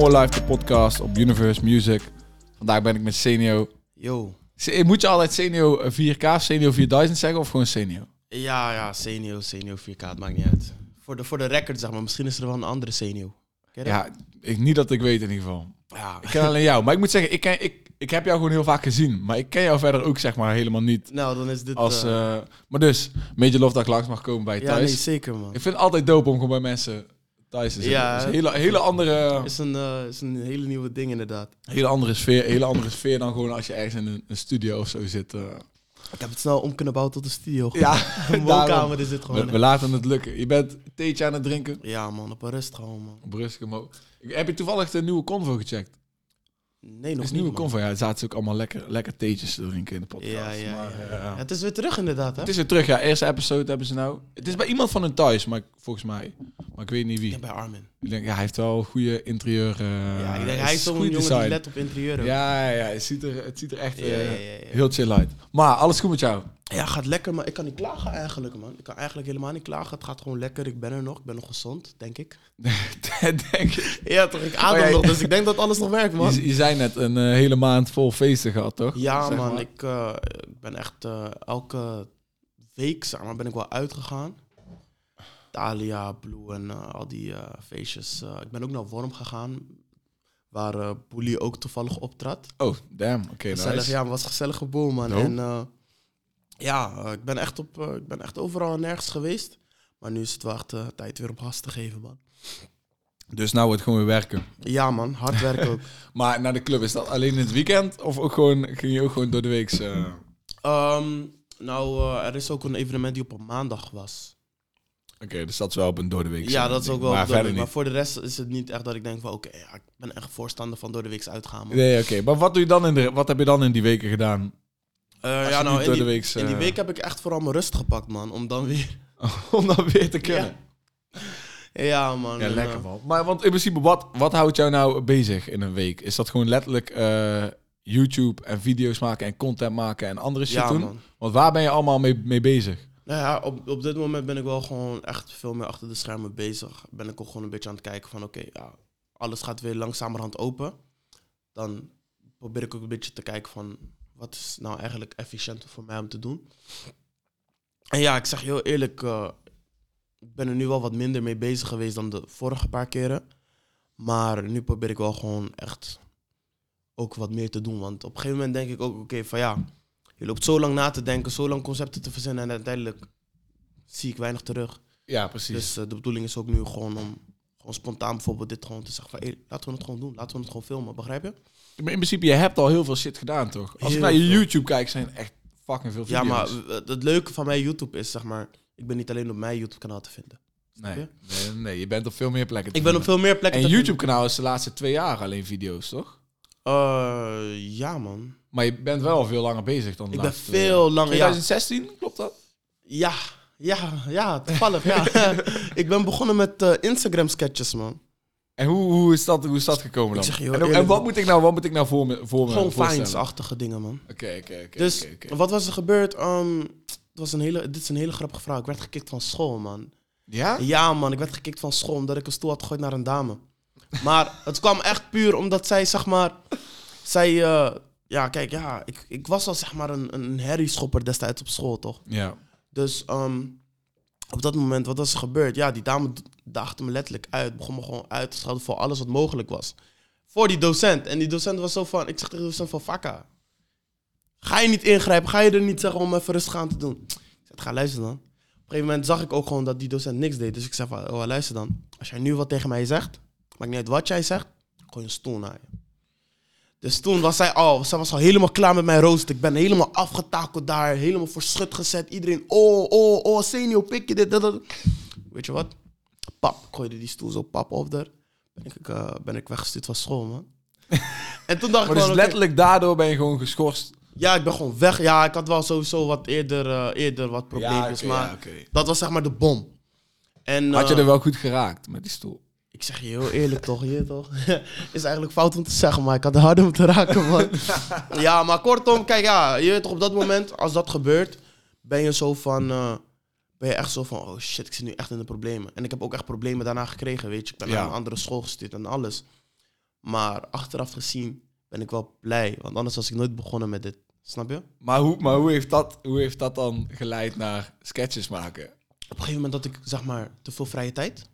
More Life, de podcast op Universe Music. Vandaag ben ik met Senio. Yo. Se- Moet je altijd Senio 4K of Senio 4000 zeggen of gewoon Senio? Ja, ja, Senio, Senio 4K, het maakt niet uit. Voor de, voor de record, zeg maar. Misschien is er wel een andere Senio. Ja, ik, niet dat ik weet in ieder geval. Ja. Ik ken alleen jou. Maar ik moet zeggen, ik, ken, ik, ik heb jou gewoon heel vaak gezien. Maar ik ken jou verder ook zeg maar helemaal niet. Nou, dan is dit... Als, eh, eh, maar dus, Major Love dat ik langs mag komen bij je ja, thuis. nee, zeker, man. Ik vind het altijd dope om gewoon bij mensen zitten. Ja. Is een hele, hele, andere, is een, eh, is een hele nieuwe ding, inderdaad. hele andere sfeer. Hele andere sfeer dan gewoon als je ergens in een, een studio of zo zit. eh. Ik heb het snel om kunnen bouwen tot een studio. Ja, een woonkamer is dit gewoon. We, we laten het lukken. Je bent theetje aan het drinken. Ja, man, op een rust gewoon, man. Op rustig mo- Heb je toevallig de nieuwe Convo gecheckt? Nee, nog is niet, nieuwe man. Convo. Ja, er zaten ook allemaal lekker, lekker theetjes te drinken in de podcast. Ja, ja, maar, ja. eh, Het is weer terug, inderdaad, hè? Het is weer terug, ja. Eerste episode hebben ze nou. Het is bij iemand van hun thuis, maar ik- volgens mij. Maar ik weet niet wie. Ja, bij Armin. Ik denk, ja, hij heeft wel goede interieur. eh, ja, ik denk, hij is zo'n jongen design. die let op interieur. ook. Ja, ja, ja, het ziet er, het ziet er echt eh, heel chill uit. Maar alles goed met jou? Ja, gaat lekker, maar ik kan niet klagen eigenlijk, man. Ik kan eigenlijk helemaal niet klagen. Het gaat gewoon lekker. Ik ben er nog. Ik ben nog gezond, denk ik. denk ik. Ja, toch? Ik adem Oh, nog, dus ik denk dat alles nog werkt, man. Je, je zei net een eh, hele maand vol feesten gehad, toch? Ja, Zeg man. maar. Ik, eh, ik ben echt eh, elke week, zeg maar, ben ik wel uitgegaan. Dalia, Blue en al die feestjes. Ik ben ook naar Worm gegaan, waar eh Boelie ook toevallig optrad. Oh, damn. Oké, Gezellig, nice. ja, het was een gezellige boel, man. En ja, eh, ik ben, echt op, eh, ik ben echt overal en nergens geweest. Maar nu is het wel echt eh, tijd weer om gas te geven, man. Dus nou wordt het gewoon weer werken. Ja, man. Hard werken ook. Maar naar de club, is dat alleen in het weekend? Of ook gewoon, ging je ook gewoon door de week? eh, Ehm, nou, er is ook een evenement die op een maandag was. Oké, dus dat is wel op een door de week. Ja, dat is ook wel. Maar Maar voor de rest is het niet echt dat ik denk van oké, ja, ik ben echt voorstander van door de weeks uitgaan. man. Nee, oké. Maar wat doe je dan in de, wat heb je dan in die weken gedaan? Eh, ja, nou, in die, in eh, week heb ik echt vooral mijn rust gepakt, man. Om dan weer. Om dan weer te kunnen. Ja, man. Ja, lekker eh, man. Maar want in principe, wat, wat houdt jou nou bezig in een week? Is dat gewoon letterlijk YouTube en video's maken en content maken en andere shit ja, doen? man. Want waar ben je allemaal mee, mee bezig? Nou ja, op, op dit moment ben ik wel gewoon echt veel meer achter de schermen bezig. Ben ik ook gewoon een beetje aan het kijken van oké, ja, alles gaat weer langzamerhand open. Dan probeer ik ook een beetje te kijken van wat is nou eigenlijk efficiënt voor mij om te doen. En ja, ik zeg heel eerlijk, eh, ik ben er nu wel wat minder mee bezig geweest dan de vorige paar keren. Maar nu probeer ik wel gewoon echt ook wat meer te doen. Want op een gegeven moment denk ik ook, oké, van ja, je loopt zo lang na te denken, zo lang concepten te verzinnen en uiteindelijk zie ik weinig terug. Ja, precies. Dus eh, de bedoeling is ook nu gewoon om gewoon spontaan bijvoorbeeld dit gewoon te zeggen van hey, laten we het gewoon doen, laten we het gewoon filmen, begrijp je? Maar in principe, je hebt al heel veel shit gedaan, toch? Als ik naar je. YouTube kijk, zijn echt fucking veel video's. Ja, maar het leuke van mijn YouTube is zeg maar, ik ben niet alleen op mijn YouTube kanaal te vinden. Nee, nee, nee, je bent op veel meer plekken te Ik ben op veel meer plekken En YouTube-kanaal is de laatste twee jaar alleen video's, toch? Eh, ja man. Maar je bent wel veel langer bezig dan Ik ben veel langer, ja. 2016, klopt dat? Ja, ja, ja, toevallig, ja. ik ben begonnen met eh, Instagram sketches man. En hoe, hoe, is dat, hoe is dat gekomen dan? Ik zeg en, en wat moet ik nou, wat moet ik nou voor me, voor me Gewoon? Vines-achtige dingen man. Oké, oké, oké. Dus wat was er gebeurd? Het was een hele, dit is een hele grappige vraag. Ik werd gekikt van school, man. Ja? Ja, man, ik werd gekikt van school omdat ik een stoel had gegooid naar een dame. Maar het kwam echt puur omdat zij, zeg maar, zij, eh, ja, kijk, ja, ik, ik was al, zeg maar, een, een herrieschopper destijds op school, toch? Ja. Dus ehm, op dat moment, wat was er gebeurd? Ja, die dame d- daagde me letterlijk uit, begon me gewoon uit te schelden voor alles wat mogelijk was. Voor die docent. En die docent was zo van, ik zeg tegen de docent van, Fakka, ga je niet ingrijpen? Ga je er niet zeggen om even rustig aan te doen? Ik zeg, ga luisteren dan. Op een gegeven moment zag ik ook gewoon dat die docent niks deed. Dus ik zei van, oh, luister dan. Als jij nu wat tegen mij zegt, maakt niet uit wat jij zegt, gooi een stoel naar je. Dus toen was zij al, zij was al helemaal klaar met mijn rooster. Ik ben helemaal afgetakeld daar, helemaal voor schut gezet. Iedereen, oh, oh, oh, senior, pik je dit, dat, dat. Weet je wat? Pap, ik gooide die stoel zo pap op daar. Ben ik, eh, ben ik weggestuurd van school, man. en toen dacht Maar ik dus letterlijk daardoor ben je gewoon geschorst. ja, ik ben gewoon weg. Ja, ik had wel sowieso wat eerder, eh, eerder wat probleempjes, maar ja, oké. dat was zeg maar de bom. En, Had je eh, er wel goed geraakt met die stoel? Ik zeg je heel eerlijk toch, hier toch? is eigenlijk fout om te zeggen, maar ik had harder om te raken, man. ja, maar kortom, kijk, ja, je weet toch, op dat moment, als dat gebeurt, ben je zo van... eh, ben je echt zo van, oh shit, ik zit nu echt in de problemen. En ik heb ook echt problemen daarna gekregen, weet je. Ik ben Ja. naar een andere school gestuurd en alles. Maar achteraf gezien ben ik wel blij. Want anders was ik nooit begonnen met dit. Snap je? Maar, hoe, maar hoe, heeft dat, hoe heeft dat dan geleid naar sketches maken? Op een gegeven moment had ik, zeg maar, te veel vrije tijd.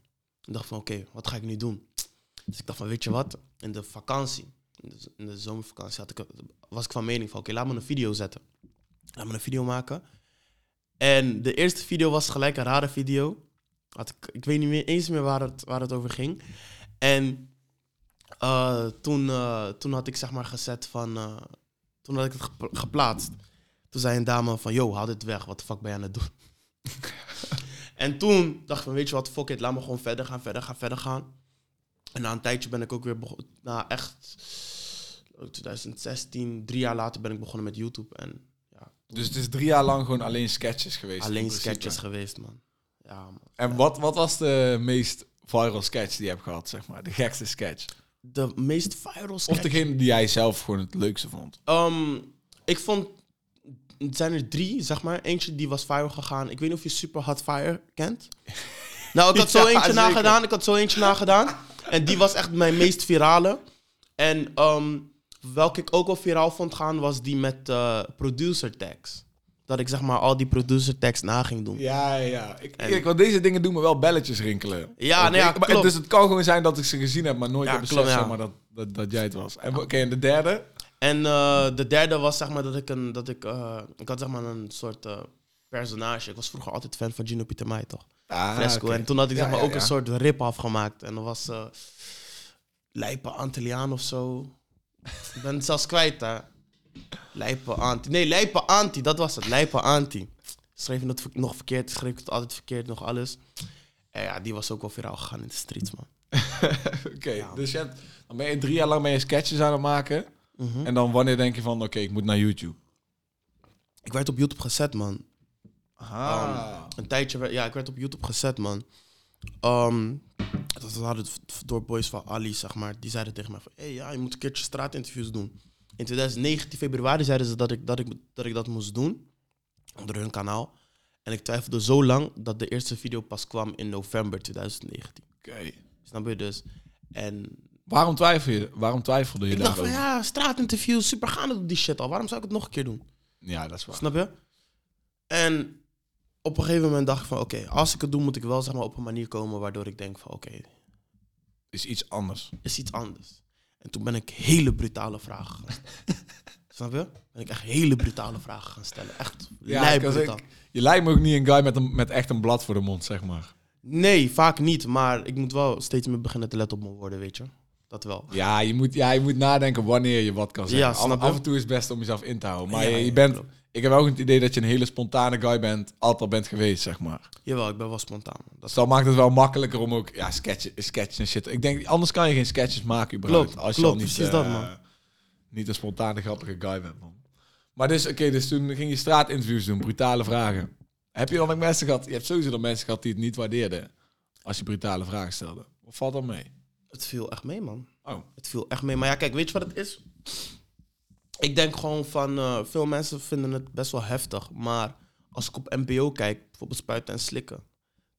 Ik dacht van, oké, wat ga ik nu doen? Dus ik dacht van, weet je wat? In de vakantie, in de, zomervakantie, had ik, was ik van mening van, oké, laat me een video zetten. Laat me een video maken. En de eerste video was gelijk een rare video. Had ik, ik weet niet meer eens meer waar het, waar het over ging. En eh, toen, eh, toen had ik zeg maar gezet van... eh, toen had ik het gepla- geplaatst. Toen zei een dame van... Yo, haal dit weg. Wat de fuck ben je aan het doen? en toen dacht ik van... Weet je wat? Fuck it. Laat me gewoon verder gaan, verder gaan, verder gaan. En na een tijdje ben ik ook weer begonnen... Na echt... 2016, drie jaar later ben ik begonnen met YouTube. En ja, Dus het is drie jaar lang gewoon alleen sketches geweest. alleen sketches geweest, man. Ja, man. En wat, wat was de meest viral sketch die je hebt gehad, zeg maar? De gekste sketch? De meest viral Of sketch. degene die jij zelf gewoon het leukste vond? Ehm, ik vond... Zijn er drie, zeg maar. Eentje die was viral gegaan. Ik weet niet of je Super Hot Fire kent. Nou, ik had zo Ja, eentje zeker. nagedaan. Ik had zo eentje nagedaan. En die was echt mijn meest virale. En ehm, welke ik ook wel viraal vond gaan, was die met eh, producer tags. Dat ik zeg maar al die producer tags na ging doen. Ja, ja. Ik, En- kijk, want deze dingen doen me wel belletjes rinkelen. Ja, nou ja, maar-. Dus het kan gewoon zijn dat ik ze gezien heb, maar nooit Ja, heb beseft klopt, ja. zeg maar, dat, dat, dat jij het was. En oké, en de derde? En eh, de derde was zeg maar dat ik een... Dat ik, eh, ik had zeg maar een soort eh, personage. Ik was vroeger altijd fan van Gino Pietermai, toch? Ah, Fresco. En toen had ik Ja, zeg maar ja, ook ja. een soort rip afgemaakt. En dat was Lijpe Antilliaan of zo. ik ben het zelfs kwijt, hè. Lijpe Anti. Nee, Lijpe Anti, dat was het. Lijpe Anti. Schreef je het nog verkeerd, schreef ik het altijd verkeerd, nog alles. En ja, die was ook wel viraal gegaan in de streets, man. Oké, dus je hebt, dan ben je drie jaar lang je sketches aan het maken. Mhm. En dan wanneer denk je van, oké, ik moet naar YouTube? Ik werd op YouTube gezet, man. Ah. Een tijdje, werd- ja, ik werd op YouTube gezet, man. Ehm, dat hadden door boys van Ali, zeg maar. Die zeiden tegen mij van, hey, ja, je moet een keertje straatinterviews doen. In 2019 februari zeiden ze dat ik dat, ik, dat, ik dat moest doen. Onder hun kanaal. En ik twijfelde zo lang dat de eerste video pas kwam in november 2019. Oké. Snap je dus? En Waarom, twijfel je, waarom twijfelde je ik dacht van, daarover? ja, straatinterviews, super gaande op die shit al. Waarom zou ik het nog een keer doen? Ja, dat is waar. Snap je? En op een gegeven moment dacht ik van, oké, als ik het doe, moet ik wel zeg maar, op een manier komen waardoor ik denk van, oké, Is iets anders. is iets anders. En toen ben ik hele brutale vragen gaan stellen. Snap je? Ben ik echt hele brutale vragen gaan stellen. Echt Ja, lijp ik was brutaal. ik- Je lijkt me ook niet een guy met, een, met echt een blad voor de mond, zeg maar. Nee, vaak niet. Maar ik moet wel steeds meer beginnen te letten op mijn woorden, weet je. Dat wel. Ja, je moet, ja, je moet nadenken wanneer je wat kan zeggen. Ja, snap af, en toe is het best om jezelf in te houden. Maar Ja, je, bent, klopt. ik heb ook het idee dat je een hele spontane guy bent, altijd al bent geweest, zeg maar. Jawel, ik ben wel spontaan. Dat Dus dat maakt het wel makkelijker om ook, ja, sketches, sketches en shit. Ik denk, anders kan je geen sketches maken überhaupt. Klopt, als je klopt, al niet, precies eh, dat, man. niet een spontane, grappige guy bent, man. Maar dus, oké, dus toen ging je straatinterviews doen, brutale vragen. Heb je dan ook mensen gehad, je hebt sowieso dan mensen gehad die het niet waardeerden als je brutale vragen stelde. Wat valt dan mee? Het viel echt mee, man. Oh, Het viel echt mee. Maar ja, kijk, weet je wat het is? Ik denk gewoon van, eh, veel mensen vinden het best wel heftig. Maar als ik op NPO kijk, bijvoorbeeld Spuiten en Slikken,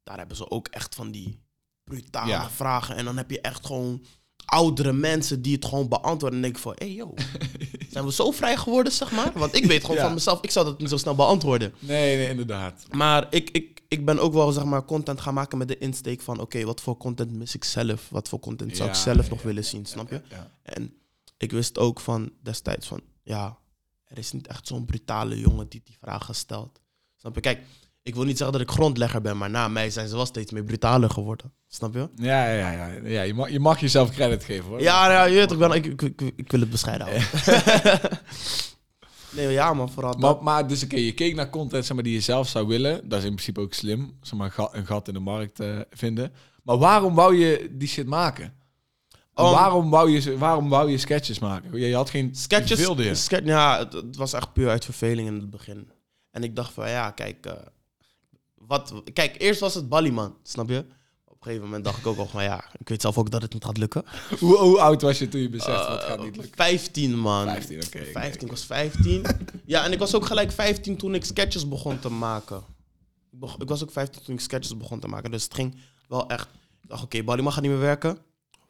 daar hebben ze ook echt van die brutale Ja. vragen. En dan heb je echt gewoon oudere mensen die het gewoon beantwoorden. En denk ik van, hé hey, yo, zijn we zo vrij geworden, zeg maar? Want ik weet gewoon Ja. van mezelf, ik zou dat niet zo snel beantwoorden. nee, nee, inderdaad. Maar ik, ik, ik ben ook wel zeg maar content gaan maken met de insteek van... oké, wat voor content mis ik zelf? Wat voor content zou ik zelf ja, nog willen zien, snap je? En ik wist ook van destijds van... ja, er is niet echt zo'n brutale jongen die die vragen stelt. Snap je? Kijk, ik wil niet zeggen dat ik grondlegger ben... maar na mij zijn ze wel steeds meer brutaler geworden. Snap je? Ja, ja, ja. ja je, mag, je mag jezelf credit geven hoor. Ja, ja je weet, ik, ben, ik, ik, ik, ik wil het bescheiden houden. nee, ja man, vooral Maar, dat. maar dus oké, je keek naar content zeg maar, die je zelf zou willen. Dat is in principe ook slim. Zeg maar, een gat- in de markt eh, vinden. Maar waarom wou je die shit maken? Waarom, wou je, waarom wou je sketches maken? Je, je had geen Sketches, wilde je. ske- ja, het, het was echt puur uit verveling in het begin. En ik dacht van, ja, kijk, eh, wat, kijk, eerst was het Ballyman, snap je? Op een gegeven moment dacht ik ook al van, ja, ik weet zelf ook dat het niet gaat lukken. Hoe, hoe oud was je toen je besefte wat gaat Eh, niet lukken? 15, man. 15, oké. oké, 15, ik was 15. ja, en ik was ook gelijk 15 toen ik sketches begon te maken. Ik Ik, beg- ik was ook 15 toen ik sketches begon te maken. Dus het ging wel echt... Ik dacht, oké, Bali mag gaat niet meer werken.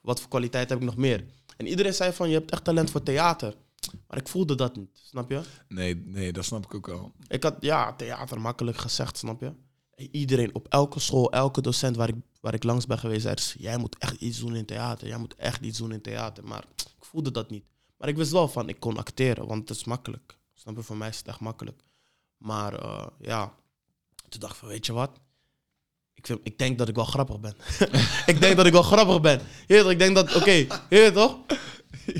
Wat voor kwaliteit heb ik nog meer? En iedereen zei van, je hebt echt talent voor theater. Maar ik voelde dat niet, snap je? Nee, nee, dat snap ik ook wel. Ik had, ja, theater makkelijk gezegd, snap je? Iedereen op elke school, elke docent waar ik, waar ik langs ben geweest, zei: dus, Jij moet echt iets doen in theater. Jij moet echt iets doen in theater. Maar ik voelde dat niet. Maar ik wist wel van, ik kon acteren, want het is makkelijk. Snap je? Voor mij is het echt makkelijk. Maar eh, ja, toen dacht ik van, weet je wat? Ik, vind, ik denk dat ik wel grappig ben. ik denk dat ik wel grappig ben. Toch, ik denk dat, oké, je weet toch?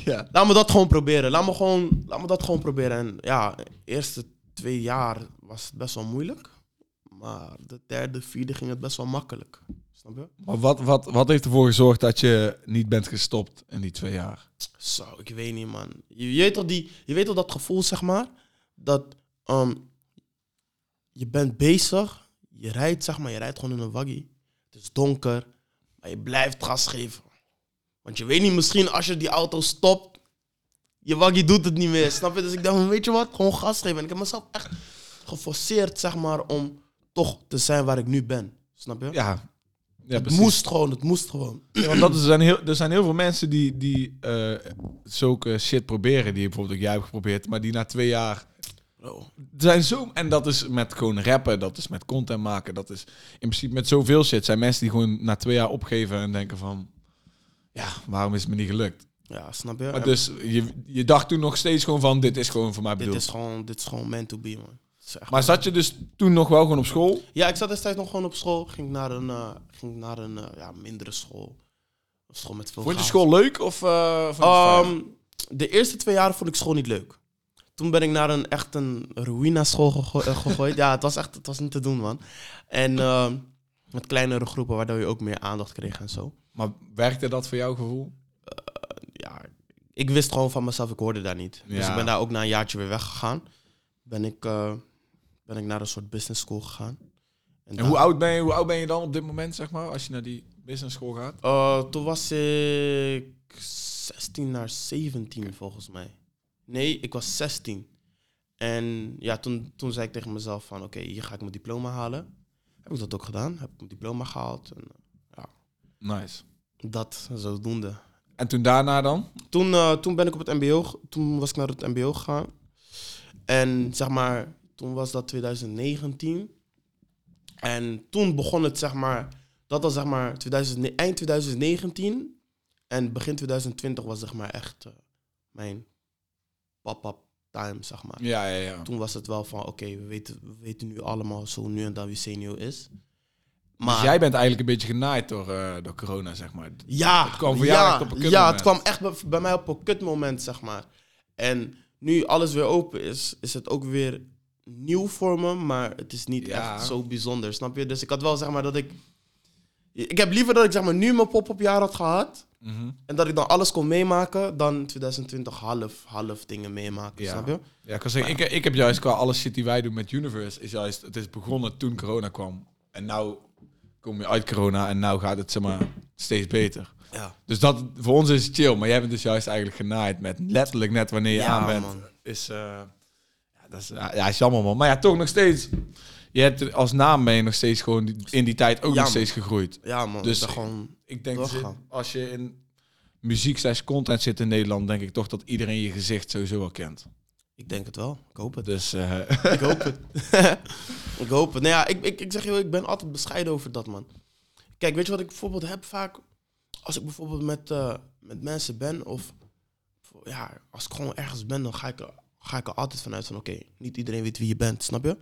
ja. Laat me dat gewoon proberen. Laat me, gewoon, laat me dat gewoon proberen. En ja, de eerste twee jaar was het best wel moeilijk. Maar de derde, vierde ging het best wel makkelijk. Snap je? Maar wat, wat, wat heeft ervoor gezorgd dat je niet bent gestopt in die twee jaar? Zo, ik weet niet, man. Je, je weet toch die, je weet toch dat gevoel, zeg maar? Dat ehm, je bent bezig, je rijdt, zeg maar, je rijdt gewoon in een waggie. Het is donker, maar je blijft gas geven. Want je weet niet, misschien als je die auto stopt, je waggie doet het niet meer, snap je? Dus ik dacht, van, weet je wat, gewoon gas geven. En ik heb mezelf echt geforceerd, zeg maar, om toch te zijn waar ik nu ben. Snap je? Ja, ja het precies. moest gewoon, het moest gewoon. Ja, want dat is, er, zijn heel, er zijn heel veel mensen die, die eh, zulke shit proberen, die bijvoorbeeld ook jij hebt geprobeerd, maar die na twee jaar Bro. Er zijn zo, en dat is met gewoon rappen, dat is met content maken, dat is in principe met zoveel shit. zijn mensen die gewoon na twee jaar opgeven en denken van, ja, waarom is het me niet gelukt? Ja, snap je? Maar En- dus je, je dacht toen nog steeds gewoon van, dit is gewoon voor mij Dit bedoeld. is gewoon, dit is gewoon meant to be, man. Maar zat je dus toen nog wel gewoon op school? Ja, ik zat destijds nog gewoon op school. Ging naar een, eh, ging naar een eh, ja, mindere school. Een school met veel Vond je school leuk of eh, vond je het fijn? Ehm, de eerste twee jaren vond ik school niet leuk. Toen ben ik naar een echt een ruïna school gego- gegooid. ja, het was echt het was niet te doen, man. En ehm, met kleinere groepen, waardoor je ook meer aandacht kreeg en zo. Maar werkte dat voor jouw gevoel? Ja, ik wist gewoon van mezelf, ik hoorde daar niet. Dus ik ben daar ook na een jaartje weer weggegaan. Ben ik, eh, ben ik naar een soort business school gegaan. En hoe oud, ben je, hoe oud ben je dan op dit moment, zeg maar, als je naar die business school gaat? Uh, toen was ik 16 naar 17 volgens mij. Nee, ik was 16. En ja, toen, toen zei ik tegen mezelf van oké, hier ga ik mijn diploma halen. Heb ik dat ook gedaan? Heb ik mijn diploma gehaald. En Nice. dat zodoende. En toen daarna dan? Toen, eh, toen ben ik op het mbo, toen was ik naar het mbo gegaan. En zeg maar, toen was dat 2019. En toen begon het zeg maar, dat was zeg maar 2000, eind 2019. En begin 2020 was zeg maar echt eh, mijn pop-up time, zeg maar. Ja, ja, ja. Toen was het wel van, oké, we, weten, we weten nu allemaal zo nu en dan wie senior is. Dus jij bent eigenlijk een beetje genaaid door, eh, door corona, zeg maar. Ja, Het kwam voor jou ja, echt op een kut Ja, moment. het kwam echt bij, bij mij op een kut moment, zeg maar. En nu alles weer open is, is het ook weer nieuw voor me, maar het is niet Ja. echt zo bijzonder, snap je? Dus ik had wel, zeg maar, dat ik... Ik heb liever dat ik, zeg maar, nu mijn pop-up jaar had gehad Mhm. en dat ik dan alles kon meemaken, dan 2020 half, half dingen meemaken, Ja. snap je? Ja, ik kan zeggen, ik, ik heb juist qua alle shit die wij doen met Universe, is juist, het is begonnen toen corona kwam. En nou kom je uit corona en nou gaat het, zeg maar, steeds beter. Ja. Dus dat, voor ons is het chill, maar jij bent dus juist eigenlijk genaaid met letterlijk net wanneer je Ja, aan bent. man. Is, eh, ja, dat is, ja, is jammer man. Maar ja, toch nog steeds, je hebt, als naam ben je nog steeds gewoon in die tijd ook Ja, nog steeds gegroeid. Ja, man. Dus- gewoon... Ik denk, als je in muziek slash content zit in Nederland, denk ik toch dat iedereen je gezicht sowieso wel kent. Ik denk het wel. Ik hoop het. Dus eh, Ik hoop het. ik hoop het. Nou ja, ik, ik, ik zeg je, ik ben altijd bescheiden over dat, man. Kijk, weet je wat ik bijvoorbeeld heb vaak? Als ik bijvoorbeeld met, eh, met mensen ben of... Ja, als ik gewoon ergens ben, dan ga ik, ga ik er altijd vanuit van... Oké, niet iedereen weet wie je bent, snap je?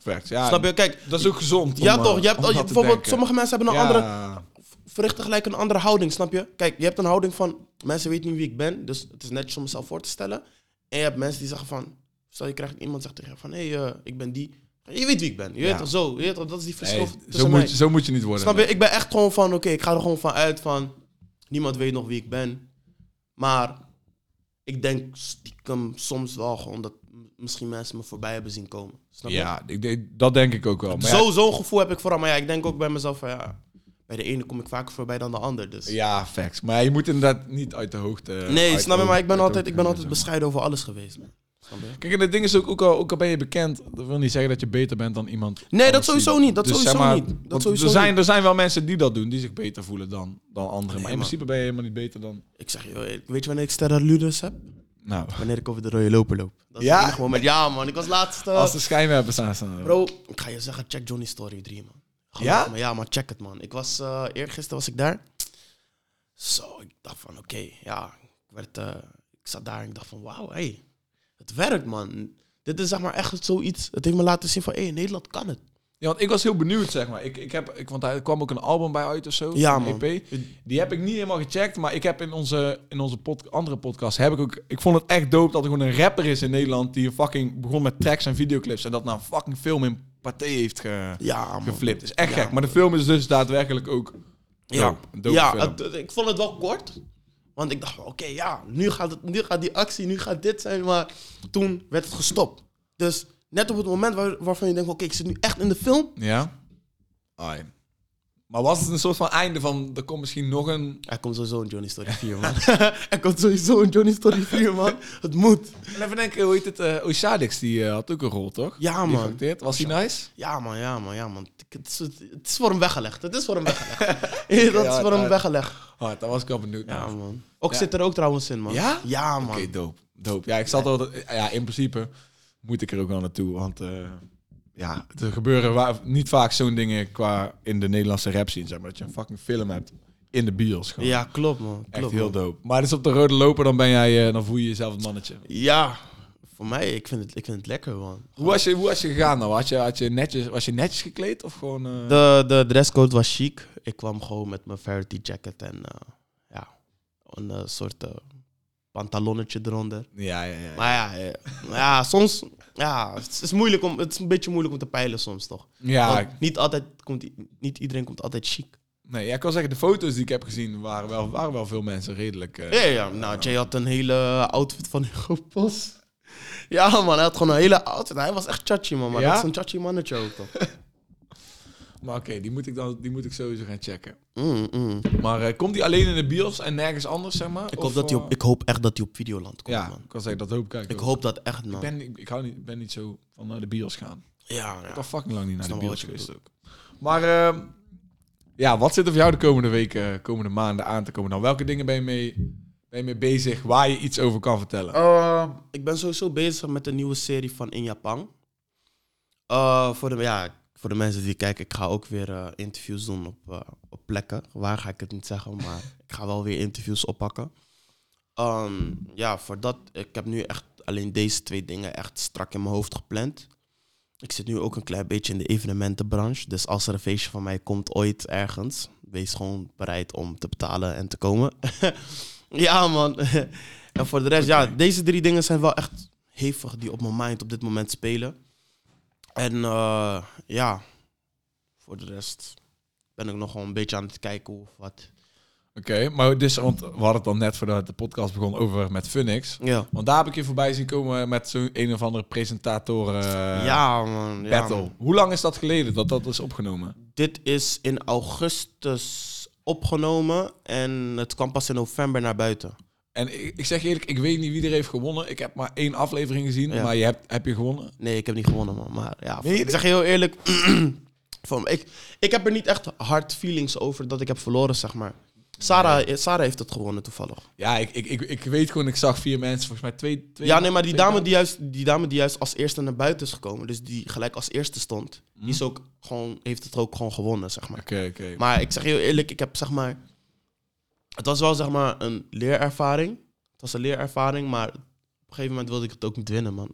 facts. Ja, snap je? Kijk, Dat is ook gezond. ja om, toch, eh, je hebt, je- dat te bijvoorbeeld, sommige mensen hebben een Ja, andere... Verrichten gelijk een andere houding, snap je? Kijk, je hebt een houding van... Mensen weten niet wie ik ben, dus het is netjes om mezelf voor te stellen. En je hebt mensen die zeggen van... Stel, je krijgt iemand zegt tegen je van... Hé, hey, eh, ik ben die. Je weet wie ik ben. Je Ja. weet toch zo. Je weet toch, dat is die verschil tussen zo, mij. moet, je- zo moet je niet worden. Snap je? Ik ben echt gewoon van, oké, ik ga er gewoon van uit van... Niemand weet nog wie ik ben. Maar ik denk stiekem soms wel gewoon dat misschien mensen me voorbij hebben zien komen. Snap je? Ja, ik, denk- dat denk ik ook wel. Maar Zo, zo'n gevoel heb ik vooral. Maar ja, ik denk ook bij mezelf van, ja... Bij de ene kom ik vaker voorbij dan de ander, dus... ja, facts. Maar je moet inderdaad niet uit de hoogte... nee, uit snap je? de Maar ik ben altijd, ik ben altijd bescheiden over alles geweest, man. Kijk, en het ding is ook, ook al, ook al ben je bekend, dat wil niet zeggen dat je beter bent dan iemand. Nee, dat sowieso niet, dat Dus sowieso zeg maar, niet, dat sowieso er, zijn, er zijn wel mensen die dat doen, die zich beter voelen dan, dan anderen. maar in man. principe ben je helemaal niet beter dan. Ik zeg je, weet je wanneer ik sterren ludus heb? Nou, Wanneer ik over de rode loper loop. Dat is Ja? enige moment. Ja, man. Ik was laatst... eh, als de schijnwerpers staan staan. Bro, ik ga je zeggen, check Johnny Story 3, man. Geloof Ja? me, ja, maar check het, man. Ik was, eh eergisteren was ik daar. Zo, ik dacht van, oké, ja. Ik, werd, eh, ik zat daar en ik dacht van, wauw, hey, het werkt, man. Dit is zeg maar echt zoiets, het heeft me laten zien van, hé, in Nederland kan het. Ja, want ik was heel benieuwd, zeg maar. Ik, ik heb, ik, want er kwam ook een album bij uit of zo. Ja, man. EP. Die heb ik niet helemaal gecheckt, maar ik heb in onze, in onze pod, andere podcast heb ik ook... Ik vond het echt dope dat er gewoon een rapper is in Nederland die een fucking begon met tracks en videoclips en dat naar een fucking film in Pathé heeft ge, Ja, geflipt. is echt Ja. gek. Maar de film is dus daadwerkelijk ook Ja, dope. Ja het- ik vond het wel kort. Want ik dacht, oké, ja, nu gaat, het, nu gaat die actie, nu gaat dit zijn. Maar toen werd het gestopt. Dus net op het moment waar, waarvan je denkt, oké, ik zit nu echt in de film. Ja? Ai. Maar was het een soort van einde van... Er komt misschien nog een... Er komt sowieso een Johnny Story 4, man. er komt sowieso een Johnny Story 4, man. Het moet. En even denken, hoe heet het? eh Osadix, die eh, had ook een rol, toch? Ja, Die man. Was die nice? Ja, man, ja, man, ja, man. Het is, het is voor hem weggelegd. Het is voor hem weggelegd. Dat is voor hem weggelegd. Oh, daar was ik wel benieuwd Ja, man. Ook Ja. zit er ook trouwens in, man. Ja? Ja, man. Oké, dope. Dope. Ja, ik zat al... Ja, in principe moet ik er ook wel naartoe, want... eh, ja, er gebeuren wa- niet vaak zo'n dingen qua in de Nederlandse rap scene, zeg maar. Dat je een fucking film hebt in de bios. Gewoon. Ja, klopt, man. Echt Klopt, heel man. dope. Maar dus op de rode loper, dan ben jij... eh, dan voel je jezelf het mannetje. Ja, voor mij, ik vind het, ik vind het lekker, man. Hoe was je, hoe was je gegaan nou? Had je, had je netjes, was je netjes gekleed of gewoon... eh, De, de dresscode was chic. Ik kwam gewoon met mijn Verity jacket en eh, ja, een soort pantalonnetje eronder. Ja, ja, ja. Maar ja, ja, maar ja, soms, ja, het is moeilijk om, het is een beetje moeilijk om te peilen soms toch. ja, Want niet altijd komt, niet iedereen komt altijd chic. nee, ja, ik kan zeggen, de foto's die ik heb gezien waren wel, waren wel veel mensen redelijk... eh, Ja, ja, nou, Jay had een hele outfit van Hugo Boss. Ja, man, hij had gewoon een hele outfit. Hij was echt chachi, man. Maar Ja? dat is een chachi mannetje ook, toch? Maar oké, die moet ik dan die moet ik sowieso gaan checken. Mm, mm. Maar eh, komt die alleen in de bios en nergens anders, zeg maar? Ik, Of, hoop dat hij eh, op, ik hoop echt dat hij op Videoland komt, Ja, man. ik kan zeggen, dat hoop ik Ik hoop dat echt, man. Ik ben, ik, ik hou niet, ben niet zo van naar de bios gaan. Ja, Ik ja. ben fucking lang niet naar de bios geweest ook. Maar eh, ja, wat zit er voor jou de komende weken, komende maanden aan te komen dan? Welke dingen ben je mee, ben je mee bezig waar je iets over kan vertellen? Eh, ik ben sowieso bezig met een nieuwe serie van In Japan. Eh, voor, de, ja, voor de mensen die kijken, ik ga ook weer eh, interviews doen op, eh, op plekken. Waar ga ik het niet zeggen, maar ik ga wel weer interviews oppakken. Ehm, ja, voor dat, ik heb nu echt alleen deze twee dingen echt strak in mijn hoofd gepland. Ik zit nu ook een klein beetje in de evenementenbranche. Dus als er een feestje van mij komt ooit ergens, wees gewoon bereid om te betalen en te komen. ja, man. en voor de rest, ja, deze drie dingen zijn wel echt hevig die op mijn mind op dit moment spelen. En eh, ja, voor de rest ben ik nog gewoon een beetje aan het kijken of wat. Oké, maar dus, want we hadden het dan net voordat de podcast begon over met Funix. Ja, Want daar heb ik je voorbij zien komen met zo'n een of andere presentator eh, ja man. Ja, battle. man. Hoe lang is dat geleden dat dat is opgenomen? Dit is in augustus opgenomen en het kwam pas in november naar buiten. En ik, ik zeg je eerlijk, ik weet niet wie er heeft gewonnen. Ik heb maar één aflevering gezien, Ja. maar je hebt, heb je gewonnen? Nee, ik heb niet gewonnen, man. Maar ja, je ik zeg je heel eerlijk. van, ik, ik heb er niet echt hard feelings over dat ik heb verloren, zeg maar. Sarah, Sarah heeft het gewonnen toevallig. Ja, ik, ik, ik, ik weet gewoon, ik zag vier mensen, volgens mij twee... twee Ja, nee, maar die twee dame die, juist, die dame die juist als eerste naar buiten is gekomen, dus die gelijk als eerste stond, die is ook gewoon, heeft het ook gewoon gewonnen, zeg maar. Oké, oké. Maar ik zeg je heel eerlijk, ik heb zeg maar. Het was wel zeg maar een leerervaring. Het was een leerervaring, maar op een gegeven moment wilde ik het ook niet winnen, man.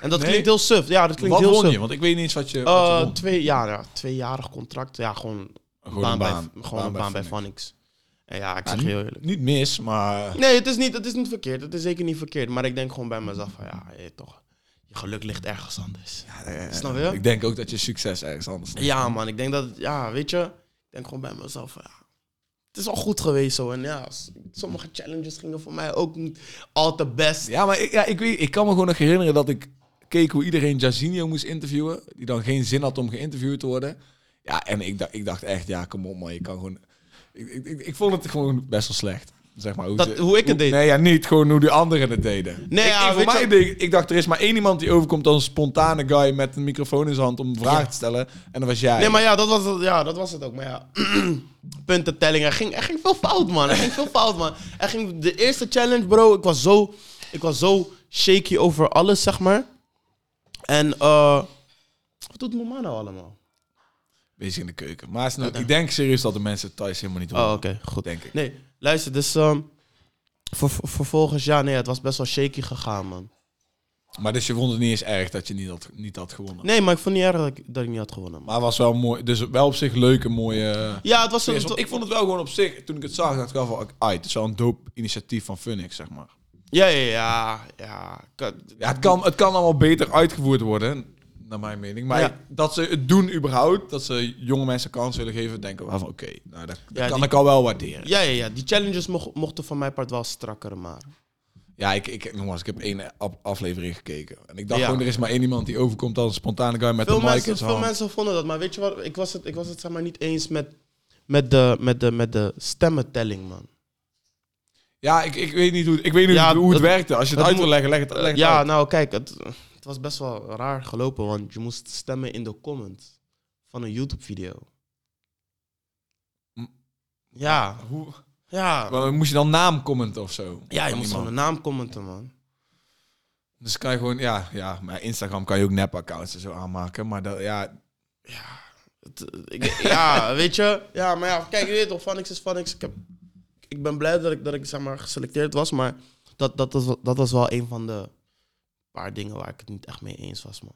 En dat Nee? klinkt heel suf. Ja, dat klinkt Wat heel suf. je? Want ik weet niet eens wat je, wat je Eh, twee, ja, ja, tweejarig contract. Ja, gewoon, Gewoon baan een bij, baan. gewoon een baan bij. Phonics. En ja, ik Ja, zeg heel eerlijk. Niet mis, maar... Nee, het is, niet, het is niet verkeerd. Het is zeker niet verkeerd. Maar ik denk gewoon bij mezelf van, ja, je, toch, je geluk ligt ergens anders. eh, Snap je? Ik denk ook dat je succes ergens anders ligt. Ja, man. Ik denk dat, ja, weet je. Ik denk gewoon bij mezelf van, ja. Het is al goed geweest zo. En ja, sommige challenges gingen voor mij ook niet al te best. Ja, maar ik, ja, ik, weet, ik kan me gewoon nog herinneren dat ik keek hoe iedereen Jazinho moest interviewen. Die dan geen zin had om geïnterviewd te worden. Ja, en ik dacht, ik dacht echt, ja, kom op man, je kan gewoon... Ik, ik, ik vond het gewoon best wel slecht. Zeg maar, hoe, Dat- ze- hoe ik het deed? Nee, ja, niet. Gewoon hoe die anderen het deden. Nee, ik, ja, ik, voor weet mij je- deed- ik dacht, er is maar één iemand die overkomt als een spontane guy met een microfoon in zijn hand om een vraag Ja. te stellen. En dat was jij. Nee, maar ja, dat was het, ja, dat was het ook. Maar ja, puntentelling. Er ging, er ging veel fout, man. Er ging veel fout, man. Er ging de eerste challenge, bro. Ik was zo, ik was zo shaky over alles, zeg maar. En, eh wat doet mama nou allemaal? Bezig in de keuken. Maar nou- ik denk serieus dat de mensen thuis helemaal niet horen. Oh, oké, goed. Denk ik. Nee, luister, dus ehm, ver- ver- vervolgens, ja, nee, het was best wel shaky gegaan, man. Maar dus je vond het niet eens erg dat je niet had, niet had gewonnen. Nee, maar ik vond niet erg dat ik, dat ik niet had gewonnen, man. Maar het was wel mooi. Dus wel op zich leuke, mooie... Ja, het was een... Ik vond het wel gewoon op zich, toen ik het zag, dacht ik wel van, ai, het is wel een dope initiatief van Funix, zeg maar. Ja, ja, ja, ja. Ja, het kan, het kan allemaal beter uitgevoerd worden, naar mijn mening. Maar Ja. dat ze het doen überhaupt, dat ze jonge mensen kans willen geven, denk ik wel van, oké, nou, dat, dat Ja, kan die- ik al wel waarderen. Ja, Ja, ja, ja. Die challenges moch- mochten van mijn part wel strakker, maar... ik, ik, nogmaals, ik heb één af- aflevering gekeken. En ik dacht Ja. gewoon, er is maar één iemand die overkomt als een spontane guy met Veel, een mic mensen, veel hand. mensen vonden dat, maar weet je wat? Ik was het, ik was het zeg maar niet eens met, met, de, met, de, met de stemmentelling, man. Ja, ik, ik weet niet hoe, ik weet niet Ja, hoe het werkte. Als je het het uit wil leggen, leg het, leg het ja, uit. nou kijk, het, het was best wel raar gelopen, want je moest stemmen in de comments van een YouTube-video. Ja, Hoe, ja. maar moest je dan naam commenten of zo? Ja, je moest gewoon een naam commenten, man. Dus kan je gewoon, ja, ja, maar Instagram kan je ook nep-accounts en zo aanmaken. Maar dat, ja, Het, ik- ja, weet je? Ja, maar ja, kijk, je weet toch, Vanix is Vanix. Ik, heb, ik ben blij dat ik, dat ik zeg maar, geselecteerd was, maar dat, dat, was, dat was wel een van de paar dingen waar ik het niet echt mee eens was, man.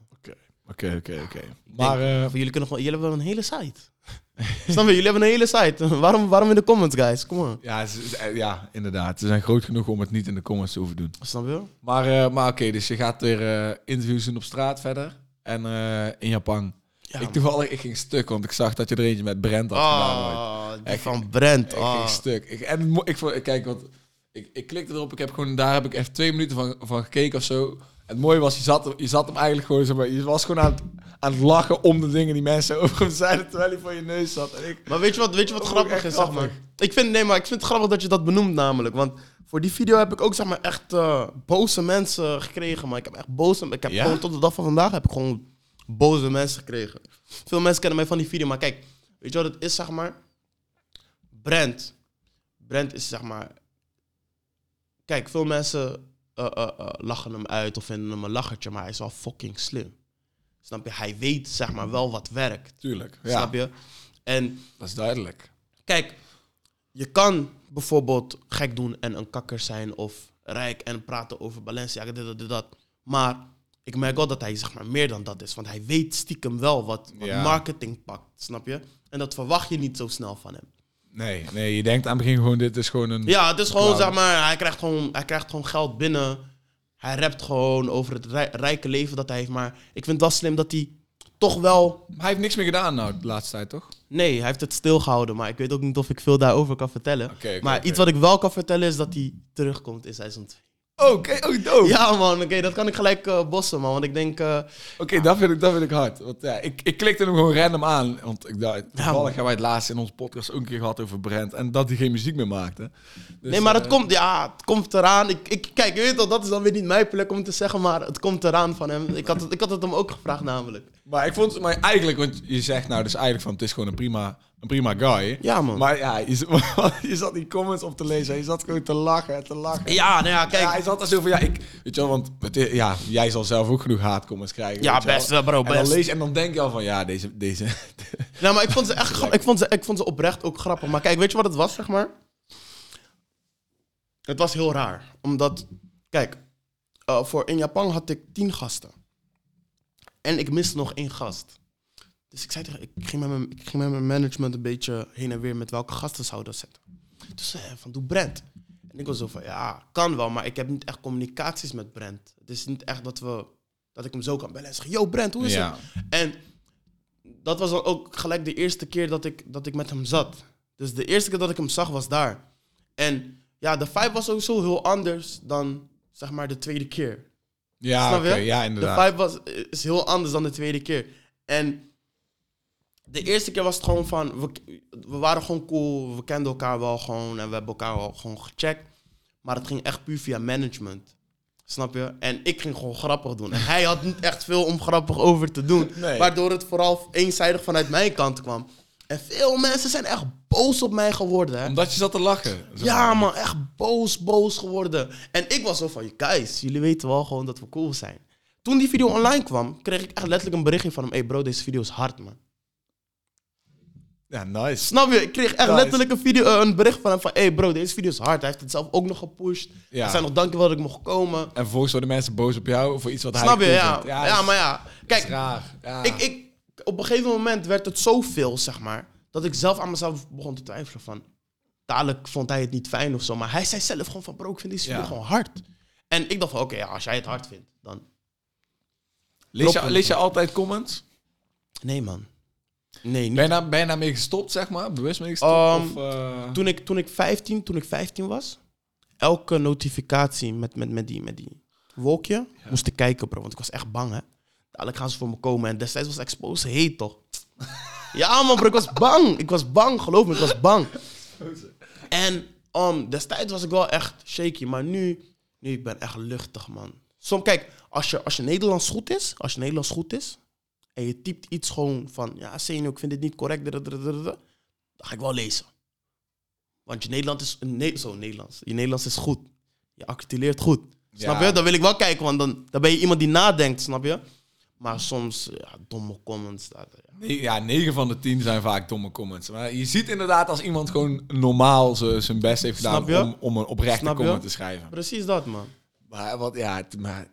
oké, oké, oké. Maar Maar, eh, jullie, kunnen gewoon, jullie hebben een hele site. Snap je? Jullie hebben een hele site. waarom, waarom in de comments, guys? Kom maar. ja, eh, ja, inderdaad. Ze zijn groot genoeg om het niet in de comments te hoeven doen. Snap je? Maar, eh, maar oké, dus je gaat weer interviews doen op straat verder. En in Japan. Ja, ik toevallig, ik ging stuk, want ik zag dat je er eentje met Brent had gedaan. Oh, die Echt, van Brent. Ik Oh. ging stuk. Ik, en ik, vond- kijk, want ik, ik klikte erop. Ik heb gewoon, daar heb ik even twee minuten van, van gekeken of zo. Het mooie was, je zat, je zat hem eigenlijk gewoon, zeg maar, je was gewoon aan het, aan het lachen om de dingen die mensen over hem zeiden, terwijl hij voor je neus zat. En ik, Maar weet je wat, weet je wat grappig is, zeg maar? Ik vind, nee, maar ik vind het grappig dat je dat benoemt namelijk. Want voor die video heb ik ook, zeg maar, echt eh, boze mensen gekregen. Maar ik heb echt boze... Ik heb Ja? gewoon tot de dag van vandaag heb ik gewoon boze mensen gekregen. Veel mensen kennen mij van die video. Maar kijk, weet je wat het is, zeg maar? Brent. Brent is, zeg maar... Kijk, veel mensen eh, eh, eh, lachen hem uit of vinden hem een lachertje. Maar hij is wel fucking slim. Snap je? Hij weet, zeg maar, wel wat werkt. tuurlijk. Ja, Snap je? En dat is duidelijk. Kijk, je kan bijvoorbeeld gek doen en een kakker zijn of rijk en praten over Balenciaga, dit, dit, dit, dat. Maar ik merk wel dat hij zeg maar meer dan dat is. Want hij weet stiekem wel wat, wat Ja. marketing pakt, snap je? En dat verwacht je niet zo snel van hem. Nee, nee, je denkt aan het begin gewoon, dit is gewoon een... Ja, het is gewoon, zeg maar, hij krijgt gewoon, hij krijgt gewoon geld binnen. Hij rapt gewoon over het rij- rijke leven dat hij heeft. Maar ik vind het wel slim dat hij toch wel... Hij heeft niks meer gedaan nou, de laatste tijd, toch? Nee, hij heeft het stilgehouden. Maar ik weet ook niet of ik veel daarover kan vertellen. Maar iets wat ik wel kan vertellen is dat hij terugkomt in seizoen 2. Oh, Oké, oh, dope. Ja man, oké, dat kan ik gelijk eh, bossen man. Want ik denk, eh, Oké, dat, vind ik, dat vind ik hard. Want ja, ik, ik klikte hem gewoon random aan. Want ik dacht, toevallig man. hebben wij het laatst in onze podcast ook een keer gehad over Brent. En dat hij geen muziek meer maakte. Dus, nee maar het eh, komt, ja, het komt eraan. Ik, ik, kijk, je weet toch, dat is dan weer niet mijn plek om te zeggen, maar het komt eraan van hem. Ik had het, ik had het hem ook gevraagd namelijk. Maar ik vond maar eigenlijk, want je zegt nou dus eigenlijk van het is gewoon een prima, een prima guy. Ja man. Maar ja, je, zat die comments op te lezen. en Je zat gewoon te lachen en te lachen. ja, nou ja, kijk. Ja, hij zat er zo van, ja, ik, weet je wel, want het ja, jij zal zelf ook genoeg haatcomments krijgen. Ja, best wel, bro, En dan, best. lees, en dan denk je al van, ja, deze, deze, Nou, maar ik vond ze echt gra- ik vond ze, ik vond ze oprecht ook grappig. Maar kijk, weet je wat het was, zeg maar? Het was heel raar. Omdat, kijk, eh, voor in Japan had ik tien gasten. En ik miste nog één gast. Dus ik zei tegen, ik ging met mijn, ik ging met mijn management een beetje heen en weer met welke gasten zouden we zetten. Toen zei hij van, doe Brent. En ik was zo van, ja, kan wel, maar ik heb niet echt communicaties met Brent. Het is niet echt dat, we, dat ik hem zo kan bellen en zeggen, yo Brent, hoe is het? ja. En dat was dan ook gelijk de eerste keer dat ik, dat ik met hem zat. Dus de eerste keer dat ik hem zag was daar. En ja, de vibe was sowieso heel anders dan zeg maar de tweede keer. Ja, oké, ja, De inderdaad. vibe was, is heel anders dan de tweede keer. En De eerste keer was het gewoon van, we, we waren gewoon cool, we kenden elkaar wel gewoon en we hebben elkaar wel gewoon gecheckt. Maar het ging echt puur via management. Snap je? En ik ging gewoon grappig doen. En hij had niet echt veel om grappig over te doen. Nee. Waardoor het vooral eenzijdig vanuit mijn kant kwam. En veel mensen zijn echt boos op mij geworden. Hè? Omdat je zat te lachen. Ja, man, echt boos, boos geworden. En ik was zo van, guys, jullie weten wel gewoon dat we cool zijn. Toen die video online kwam, kreeg ik echt letterlijk een berichtje van hem. Hey bro, deze video is hard, man. Ja, nice. Snap je? Ik kreeg echt Nice. letterlijk een, video, eh, een bericht van hem van... Hey bro, deze video is hard. Hij heeft het zelf ook nog gepusht. Ja. Hij zei nog dankjewel dat ik mocht komen. En vervolgens worden mensen boos op jou voor iets wat Snap je? hij cool Ja. Ja, maar ja. Kijk. Ja. ik, ik, op een gegeven moment werd het zoveel, zeg maar... dat ik zelf aan mezelf begon te twijfelen van... Dadelijk vond hij het niet fijn of zo. Maar hij zei zelf gewoon van... Bro, ik vind deze video gewoon hard. En ik dacht van... Oké, ja, als jij het hard vindt, dan... lees, je, lees je altijd comments? Nee, man. Nee, niet. Ben je daarmee gestopt, zeg maar? Bewust mee gestopt? Um, of, eh, Toen, ik, toen, ik 15, toen ik 15 was... elke notificatie met, met, met, die, met die wolkje... moest ik kijken, bro. Want ik was echt bang, hè. Dadelijk gaan ze voor me komen. En destijds was Expose heet, toch? ja, man, bro. Ik was bang. Ik was bang. Geloof me, ik was bang. En um, destijds was ik wel echt shaky. Maar nu, nu ik ben echt luchtig, man. Soms, kijk, als je, als je Nederlands goed is... Als je Nederlands goed is... En je typt iets gewoon van... Ja, Senio, ik vind dit niet correct. Dan ga ik wel lezen. Want je Nederlands is... Ne zo, Nederlands. Je Nederlands is goed. Je articuleert goed. Snap Ja. je? Dan wil ik wel kijken, want dan, dan ben je iemand die nadenkt, snap je? Maar soms, ja, domme comments. Dat, ja. Nee, Ja, 9 van de 10 zijn vaak domme comments. Maar je ziet inderdaad als iemand gewoon normaal zijn best heeft gedaan om, om een oprechte Snap je? comment te schrijven. Precies dat, man. Maar, wat, ja, maar